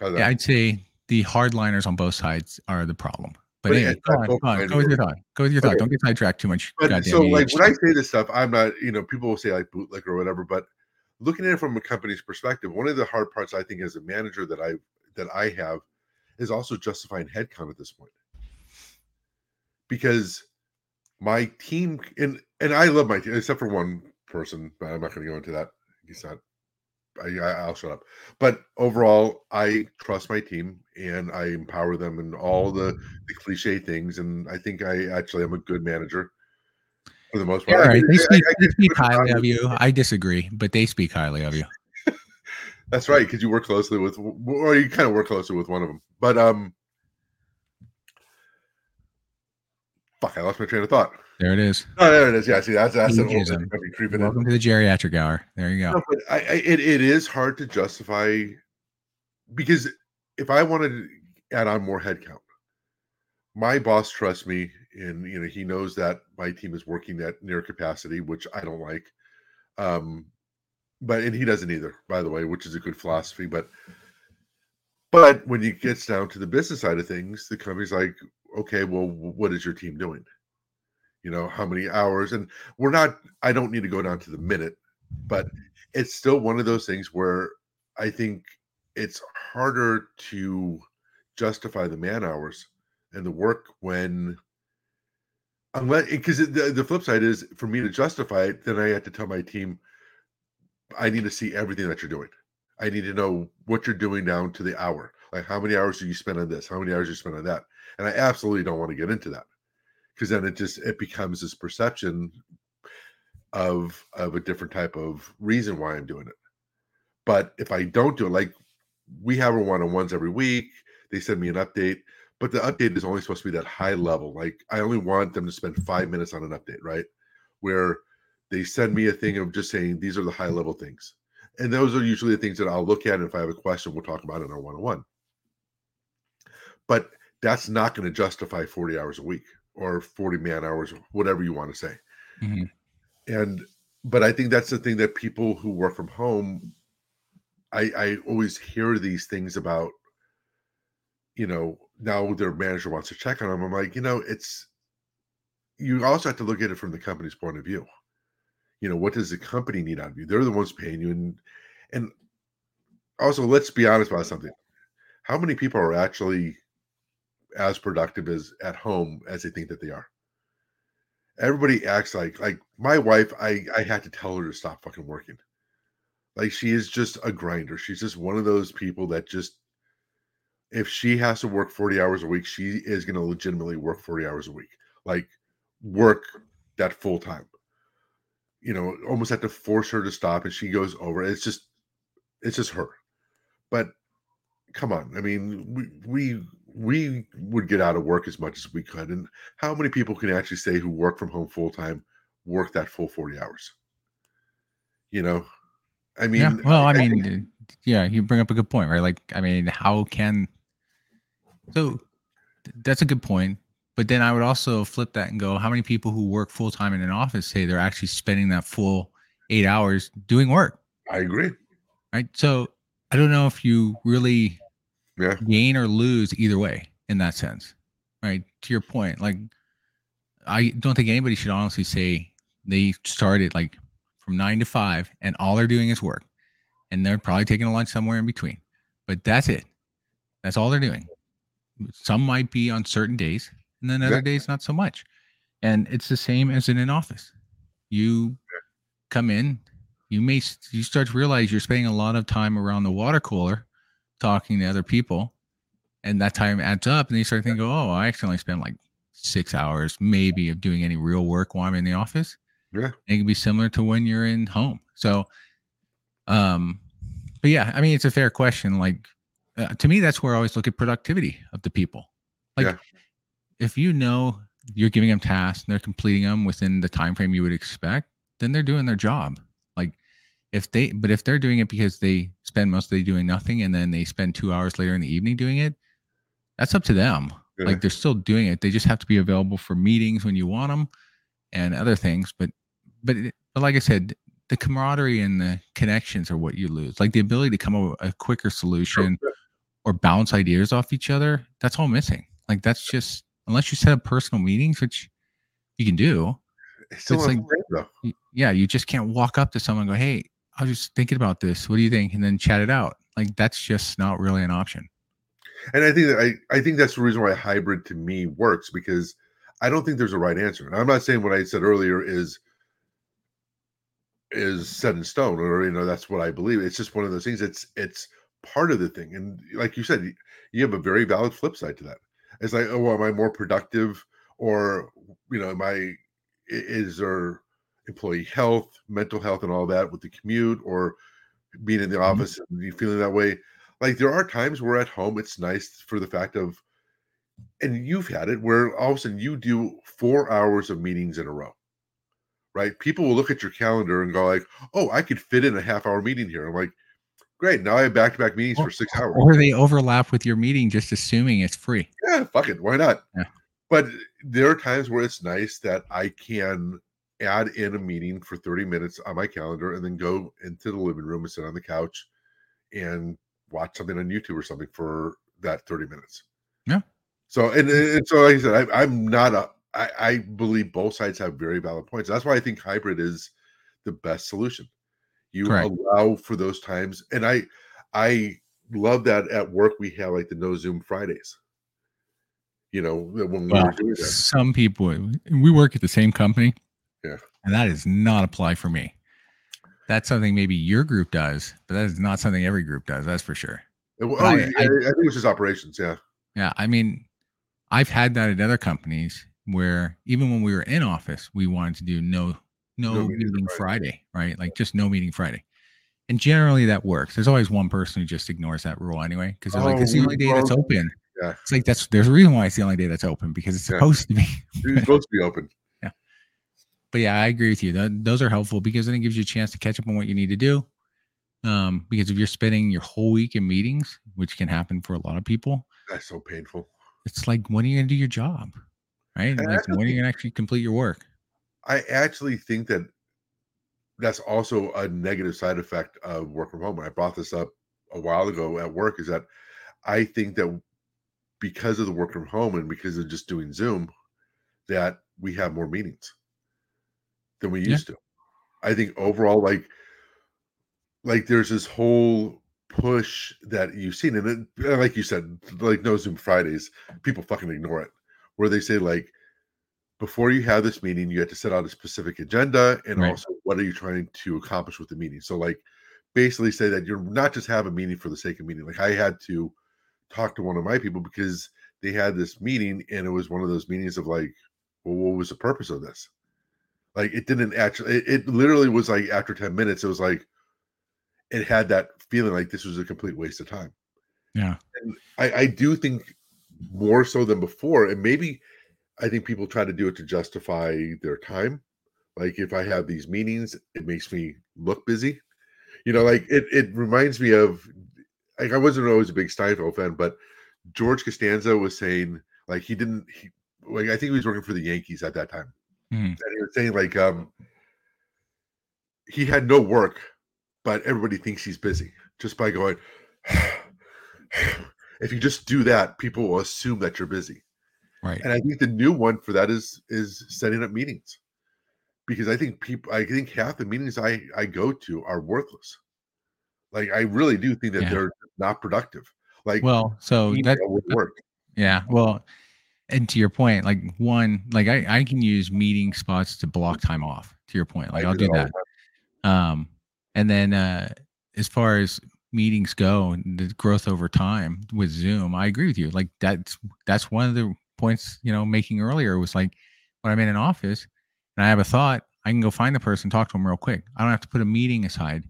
Yeah, I'd say the hardliners on both sides are the problem. But, But anyway, go on, go on. Go with your thought. Go with your thought. Okay. Don't get sidetracked too much. But so like when I say this stuff, I'm not, you know, people will say like bootlick or whatever, but looking at it from a company's perspective, one of the hard parts I think as a manager that I that I have is also justifying headcount at this point. Because my team and and I love my team except for one person, but I'm not going to go into that. He's not. I, I I'll shut up. But overall, I trust my team and I empower them and all the the cliche things. And I think I actually am a good manager for the most part. I right. They speak, I they speak highly of you. I disagree, but they speak highly of you. That's right, because you work closely with, or you kind of work closely with one of them. But um, fuck, I lost my train of thought. There it is. Oh, there it is. Yeah, see, that's that's an old creeping in. Welcome to the geriatric hour. There you go. No, but I, I, it, it is hard to justify because if I wanted to add on more headcount, my boss trusts me, and you know he knows that my team is working at near capacity, which I don't like. Um, but and he doesn't either, by the way, which is a good philosophy. But but when it gets down to the business side of things, the company's like, okay, well, what is your team doing? You know, how many hours? And we're not. I don't need to go down to the minute, but it's still one of those things where I think it's harder to justify the man hours and the work when unless because the, the flip side is for me to justify it then i have to tell my team i need to see everything that you're doing i need to know what you're doing down to the hour like how many hours do you spend on this how many hours do you spend on that and i absolutely don't want to get into that because then it just it becomes this perception of of a different type of reason why i'm doing it. But if i don't do it like we have our one-on-ones every week they send me an update but the update is only supposed to be that high level like i only want them to spend five minutes on an update right? Where they send me a thing of just saying these are the high level things. And those are usually the things that i'll look at and if i have a question we'll talk about it in our one-on-one. But that's not going to justify 40 hours a week or 40 man hours whatever you want to say. Mhm. and but i think that's the thing that people who work from home i i always hear these things about you know now their manager wants to check on them i'm like you know it's you also have to look at it from the company's point of view. You know what does the company need out of you? They're the ones paying you and and also let's be honest about something. How many people are actually as productive as at home as they think that they are. Everybody acts like like my wife i i had to tell her to stop fucking working. Like she is just a grinder. She's just one of those people that just if she has to work 40 hours a week she is going to legitimately work 40 hours a week. Like work that full time. You know almost have to force her to stop and she goes over. It's just it's just her. But come on. I mean we we we would get out of work as much as we could and how many people can actually say who work from home full time work that full 40 hours you know i mean yeah. Well, I mean, uh, yeah, you bring up a good point, right? Like, I mean, how can so that's a good point. But then I would also flip that and go, how many people who work full time in an office say they're actually spending that full eight hours doing work, i agree right? So I don't know if you really yeah gain or lose either way in that sense, right? To your point, like I don't think anybody should honestly say they started like from nine to five and all they're doing is work, and they're probably taking a lunch somewhere in between, but that's it. That's all they're doing. Some might be on certain days, and then other Yeah. days not so much. And it's the same as in an office. You come in, you may you start to realize you're spending a lot of time around the water cooler talking to other people and that time adds up and you start thinking oh i actually only spent like six hours maybe of doing any real work while i'm in the office. Yeah. it can be similar to when you're in home. So um but yeah i mean it's a fair question like uh, to me that's where i always look at productivity of the people. Like Yeah. if you know you're giving them tasks and they're completing them within the time frame you would expect then they're doing their job if they but if they're doing it because they spend most of the day doing nothing and then they spend two hours later in the evening doing it that's up to them. Yeah. like they're still doing it. They just have to be available for meetings when you want them and other things but but, it, but like i said the camaraderie and the connections are what you lose. Like the ability to come up with a quicker solution or bounce ideas off each other that's all missing. Like that's just unless you set up personal meetings which you can do It's It's like- yeah, you just can't walk up to someone and go, Hey, I was just thinking about this. What do you think? And then chat it out. Like that's just not really an option. And I think that I, I think that's the reason why hybrid to me works because I don't think there's a right answer. And I'm not saying what I said earlier is is set in stone or you know that's what I believe. It's just one of those things. It's it's part of the thing. And like you said, you- have a very valid flip side to that. It's like, oh, am I more productive or you know, am i- is there employee health, mental health, and all that with the commute or being in the mm-hmm. office and you feeling that way? Like there are times where at home it's nice for the fact of, and you've had it where all of a sudden you do four hours of meetings in a row, right? People will look at your calendar and go like, "Oh, I could fit in a half hour meeting here." I'm like, "Great, now I have back to back meetings for six hours." Or they overlap with your meeting, just assuming it's free. yeah, fuck it, why not? Yeah. But there are times where it's nice that I can add in a meeting for 30 minutes on my calendar and then go into the living room and sit on the couch and watch something on YouTube or something for that 30 minutes. Yeah. So and, and so like I said, I, I'm not a I, I believe both sides have very valid points. That's why I think hybrid is the best solution. You Correct. allow for those times, and I I love that at work we have like the no Zoom Fridays. You know, when we Well, were doing that. some people, we work at the same company. Yeah. And that does not apply for me. That's something maybe your group does, but that is not something every group does. That's for sure. Oh, I- yeah, I, I- think it was just operations. Yeah. Yeah, I mean, I've had that at other companies where even when we were in office, we wanted to do no no, No meetings on meeting Friday. Friday, right? Like just no meeting Friday. And generally that works. There's always one person who just ignores that rule anyway, because they're like, Oh, it's the only day that's open. Yeah. It's like that's there's a reason why it's the only day that's open because it's Yeah. supposed to be. It's supposed to be open. But yeah, I agree with you. Th- those are helpful because then it gives you a chance to catch up on what you need to do. Um, because if you're spending your whole week in meetings, which can happen for a lot of people, That's so painful. it's like when are you gonna do your job? Right? And Like that's when are you gonna actually complete your work? I actually think that that's also a negative side effect of work from home. I brought this up a while ago at work. Is that I think that because of the work from home and because of just doing Zoom, that we have more meetings than we Yeah. used to. I think overall, like, like there's this whole push that you've seen, and it, uh, like you said, like no Zoom Fridays, people fucking ignore it, where they say like, before you have this meeting, you have to set out a specific agenda, and Right. also what are you trying to accomplish with the meeting. So like, basically say that you're not just have a meeting for the sake of meeting. Like I had to talk to one of my people because they had this meeting, and it was one of those meetings of like, well, what was the purpose of this? Like it didn't actually. It, it literally was like after ten minutes, it was like it had that feeling like this was a complete waste of time. Yeah. And I, I do think more so than before, and maybe I think people try to do it to justify their time. Like if I have these meetings, it makes me look busy. You know, like it it reminds me of like I wasn't always a big Seinfeld fan, but George Costanza was saying like he didn't he like I think he was working for the Yankees at that time. Mhm. And he was saying like um he had no work, but everybody thinks he's busy just by going if you just do that, people will assume that you're busy. Right. And I think the new one for that is is setting up meetings. Because I think people I think half the meetings I I go to are worthless. Like I really do think that Yeah. they're not productive. Like Well, so that would work. yeah, well, and to your point, like one, like I, I can use meeting spots to block time off. To your point, like I I'll do do that that. Um, and then uh, as far as meetings go and the growth over time with Zoom, I agree with you. Like that's that's one of the points you know making earlier was like when I'm in an office and I have a thought, I can go find the person, talk to them real quick. I don't have to put a meeting aside,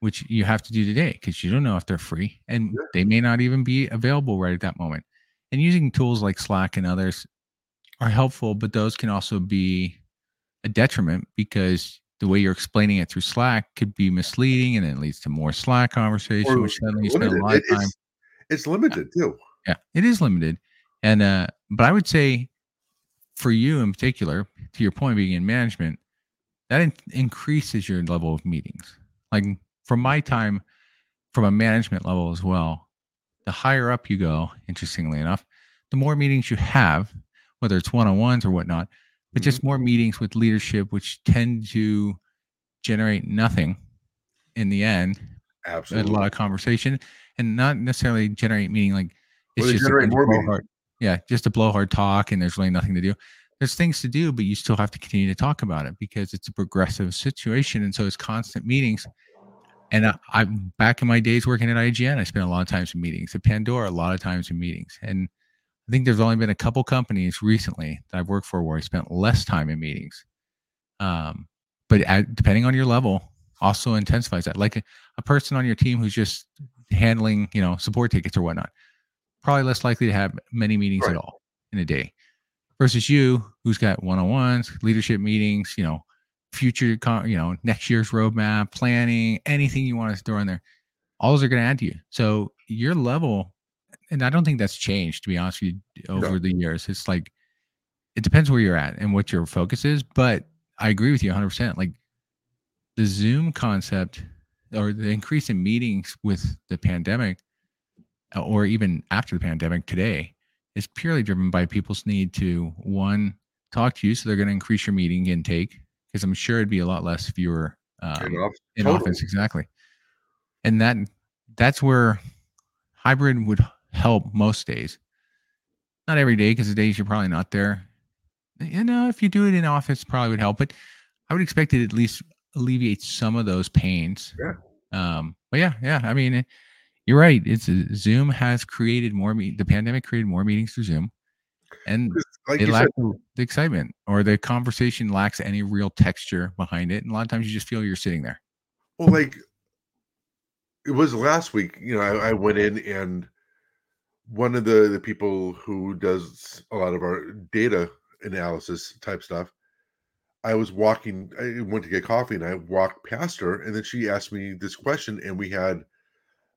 which you have to do today because you don't know if they're free and they may not even be available right at that moment. And using tools like Slack and others are helpful, but those can also be a detriment because the way you're explaining it through Slack could be misleading and it leads to more Slack conversation, Or which suddenly you spend a lot of time. it's, it's limited too. Yeah, it is limited. And uh but I would say for you in particular, to your point being in management, that in- increases your level of meetings. Like from my time from a management level as well, the higher up you go, interestingly enough, the more meetings you have, whether it's one-on-ones or whatnot, but Mhm. just more meetings with leadership, which tend to generate nothing in the end. Absolutely. A lot of conversation and not necessarily generate meaning like it's Well, just generate more blowhard- yeah, just a blowhard talk and there's really nothing to do. There's things to do, but you still have to continue to talk about it because it's a progressive situation. And so it's constant meetings. And I, I'm back in my days working at IGN. I spent a lot of times in meetings. At Pandora, a lot of times in meetings. And I think there's only been a couple companies recently that I've worked for where I spent less time in meetings. Um, but at, depending on your level, also intensifies that. Like a, a person on your team who's just handling, you know, support tickets or whatnot, probably less likely to have many meetings Right. at all in a day. Versus you, who's got one-on-ones, leadership meetings, you know, future, con- you know, next year's roadmap, planning, anything you want to throw in there. All those are going to add to you. So your level, and I don't think that's changed to be honest with you over No. the years. It's like it depends where you're at and what your focus is. But I agree with you 100. percent Like the Zoom concept or the increase in meetings with the pandemic, uh, or even after the pandemic today, is purely driven by people's need to one talk to you. So they're going to increase your meeting intake because I'm sure it'd be a lot less were um, In office. in Totally. office exactly and that that's where hybrid would help most days not every day because the days you're probably not there you know if you do it in office probably would help but i would expect it at least alleviate some of those pains Yeah. um but yeah yeah i mean you're right it's zoom has created more me- the pandemic created more meetings through zoom and Like it said, lacks the the excitement or the conversation lacks any real texture behind it and a lot of times you just feel you're sitting there Well, like it was last week, you know, I, I went in and one of the the people who does a lot of our data analysis type stuff, I was walking, I went to get coffee and I walked past her and then she asked me this question and we had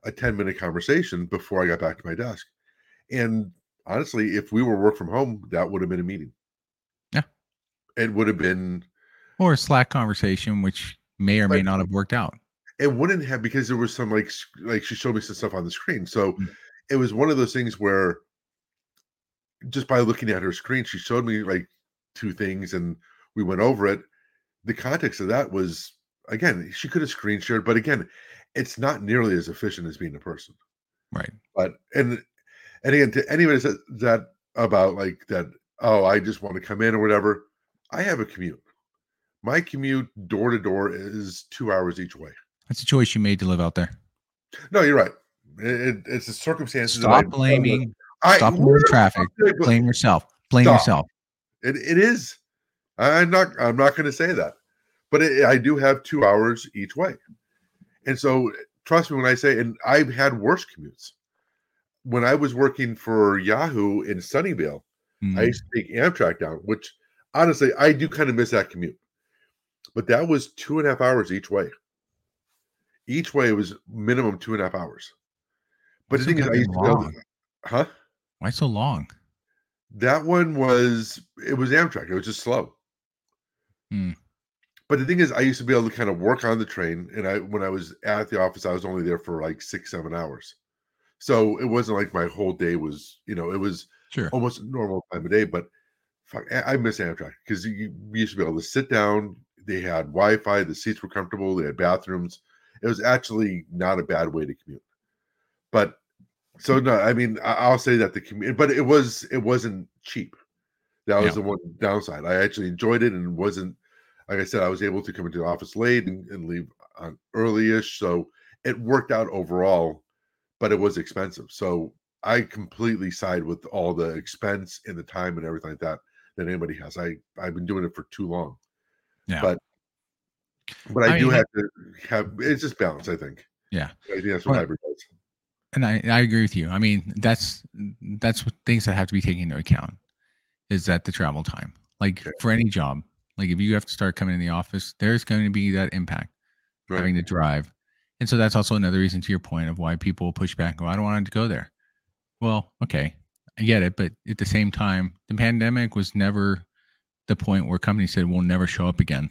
a 10 minute conversation before I got back to my desk. And honestly, if we were work from home, that would have been a meeting. Yeah. It would have been or a Slack conversation, which may or may not have worked out. it wouldn't have because there was some like like she showed me some stuff on the screen so Mm. it was one of those things where just by looking at her screen she showed me like two things and we went over it the context of that was again she could have screen shared but again it's not nearly as efficient as being a person Right. but and again to anybody that says that about like that oh i just want to come in or whatever i have a commute my commute door to door is two hours each way That's a choice you made to live out there. No, you're right. It, it- it's the circumstances. Stop I- blaming. I, Stop blaming traffic. Blame yourself. Blame Stop. yourself. It, it is. I'm not. I'm not going to say that, but it, I do have two hours each way, and so trust me when I say. And I've had worse commutes. When I was working for Yahoo in Sunnyvale, I Mm, used to take Amtrak down, which honestly I do kind of miss that commute. But that was two and a half hours each way. Each way was minimum two and a half hours. But the thing is, I used to be to- long. huh? Why so long? That one was it was Amtrak. It was just slow. Hmm. But the thing is, I used to be able to kind of work on the train, and I when I was at the office, I was only there for like six, seven hours. So it wasn't like my whole day was, you know, it was Sure. almost a normal time of day. But fuck, I miss Amtrak because you we used to be able to sit down. They had Wi-Fi. The seats were comfortable. They had bathrooms. It was actually not a bad way to commute. But so hmm. no, I mean, I- I'll say that the commute, but it was it wasn't cheap. That was Yeah. the one downside. I actually enjoyed it and wasn't like I said, I was able to come into the office late and, and leave on early-ish. So it worked out overall, but it was expensive. So I completely side with all the expense and the time and everything like that that anybody has. I I've been doing it for too long. Yeah. But but I, I do mean, have to have it's just balance, I think. Yeah. I think that's what Well, does. and I, I agree with you. I mean, that's that's what things that have to be taken into account is that the travel time. Like Okay. for any job, like if you have to start coming in the office, there's going to be that impact Right. having to drive. And so that's also another reason to your point of why people push back. and go, I don't want to go there. Well, okay, I get it, but at the same time, the pandemic was never the point where companies said we'll never show up again.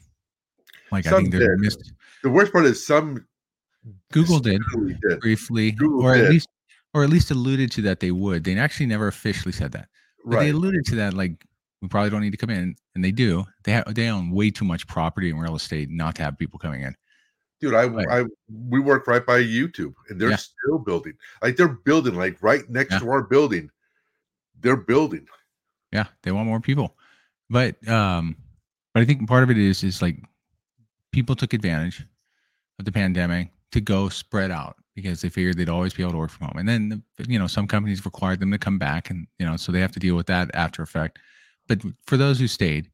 Like I think there's did. missed The worst part is some Google did did. briefly, Google or at did. least, or at least alluded to that they would. They actually never officially said that, but they alluded to that. Like we probably don't need to come in, and they do. They have they own way too much property and real estate not to have people coming in. Dude, I Right. I we work right by YouTube and they're Yeah. still building. Like they're building like right next Yeah. to our building. They're building. Yeah, they want more people, but um, but I think part of it is is like people took advantage of the pandemic to go spread out because they figured they'd always be able to work from home, and then you know some companies required them to come back, and you know so they have to deal with that after effect. But for those who stayed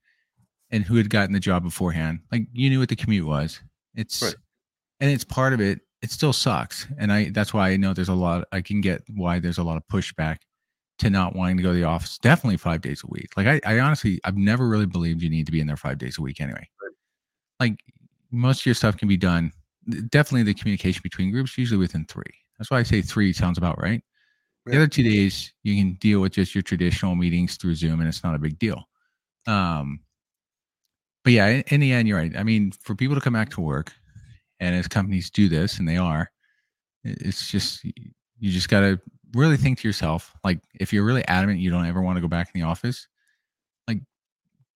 and who had gotten the job beforehand, like you knew what the commute was. It's Right. And it's part of it. It still sucks, and I that's why I know there's a lot. I can get why there's a lot of pushback to not wanting to go to the office. Definitely five days a week. Like I, I honestly, I've never really believed you need to be in there five days a week anyway. Like most of your stuff can be done. Definitely the communication between groups, usually within three. That's why I say three sounds about right. The other two days you can deal with just your traditional meetings through Zoom, and it's not a big deal. Um, but yeah, in, in the end, you're right. I mean, for people to come back to work, and as companies do this, and they are, it's just you just got to really think to yourself, like if you're really adamant you don't ever want to go back in the office, like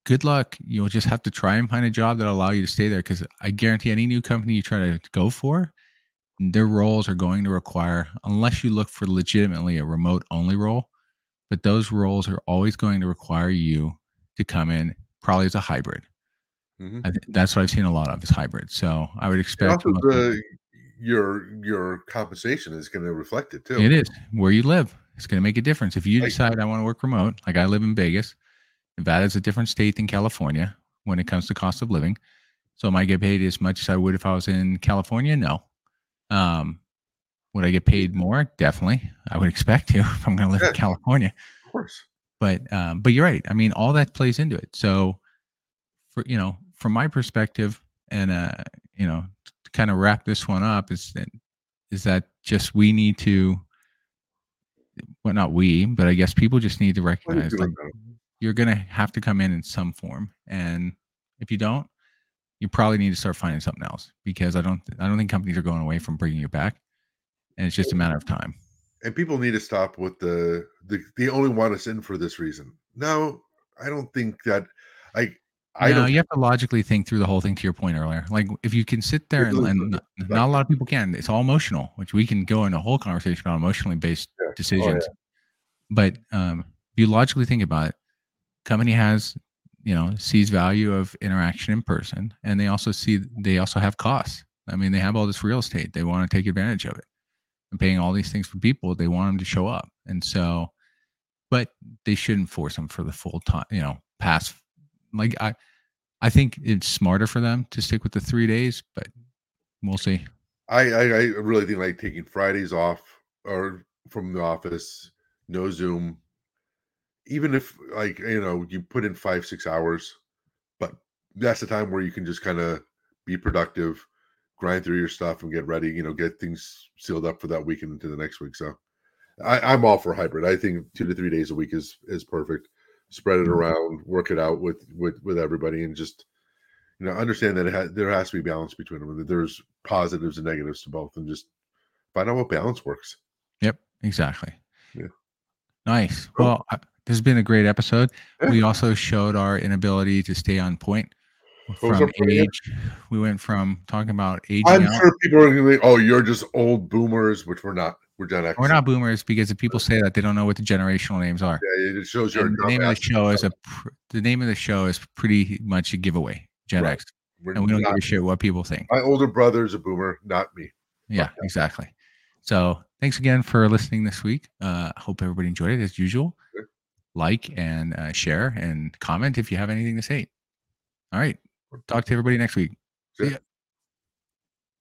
good luck. You'll just have to try and find a job that'll allow you to stay there. Because I guarantee any new company you try to go for, their roles are going to require, unless you look for legitimately a remote only role, but those roles are always going to require you to come in probably as a hybrid. Mhm. I th- that's what I've seen a lot of is hybrid. So I would expect also the your your compensation is going to reflect it too. it is where you live. It's going to make a difference. If you decide I want to work remote, like I live in Vegas, Nevada is a different state than California when it comes to cost of living. So am I get paid as much as I would if I was in California? No. Um, would I get paid more? Definitely. I would expect to if I'm going to live in California. Of course. but um, but you're right. I mean, all that plays into it. So, for you know, from my perspective, and uh, you know, to kind of wrap this one up, is that is that just we need to, well, not we, but I guess people just need to What do you recognize like you're gonna have to come in in some form, and if you don't, you probably need to start finding something else because I don't I don't think companies are going away from bringing you back, and it's just a matter of time. And people need to stop with the, the they only want us in for this reason. No, I don't think that. I I no, you have to logically think through the whole thing. To your point earlier, like if you can sit there and, and not, not a lot of people can. It's all emotional, which we can go in a whole conversation about emotionally based Yeah. Oh, decisions. But um, if you logically think about it, company has you know sees value of interaction in person, and they also see they also have costs. I mean, they have all this real estate. They want to take advantage of it, and paying all these things for people. They want them to show up, and so, but they shouldn't force them for the full time. You know, past like I. I think it's smarter for them to stick with the three days, but we'll see. I, I I really think like taking Fridays off or from the office, no Zoom. Even if like you know you put in five six hours, but that's the time where you can just kind of be productive, grind through your stuff and get ready. You know, get things sealed up for that week and into the next week. So I, I'm all for hybrid. I think two to three days a week is is perfect. Spread it Mhm. around, work it out with with with everybody, and just you know understand that it ha- there has to be balance between them. that There's positives and negatives to both, and just find out what balance works. Yep, exactly. Yeah. Nice. Well, I- this has been a great episode. Yeah. We also showed our inability to stay on point from our point again? age. We went from talking about age. I'm out. sure people are going to be, oh, you're just old boomers, which we're not. We're Gen X. We're not boomers because if people say that they don't know what the generational names are. Yeah, it shows you're And a the name of the show is a pr- the name of the show is pretty much a giveaway. Gen Right. X, We're and we don't give a shit what people think. my older brother is a boomer, not me. Yeah, exactly. So thanks again for listening this week. Uh, hope everybody enjoyed it as usual. Sure. Like and uh, share and comment if you have anything to say. All right. Talk to everybody next week. See Yeah. ya.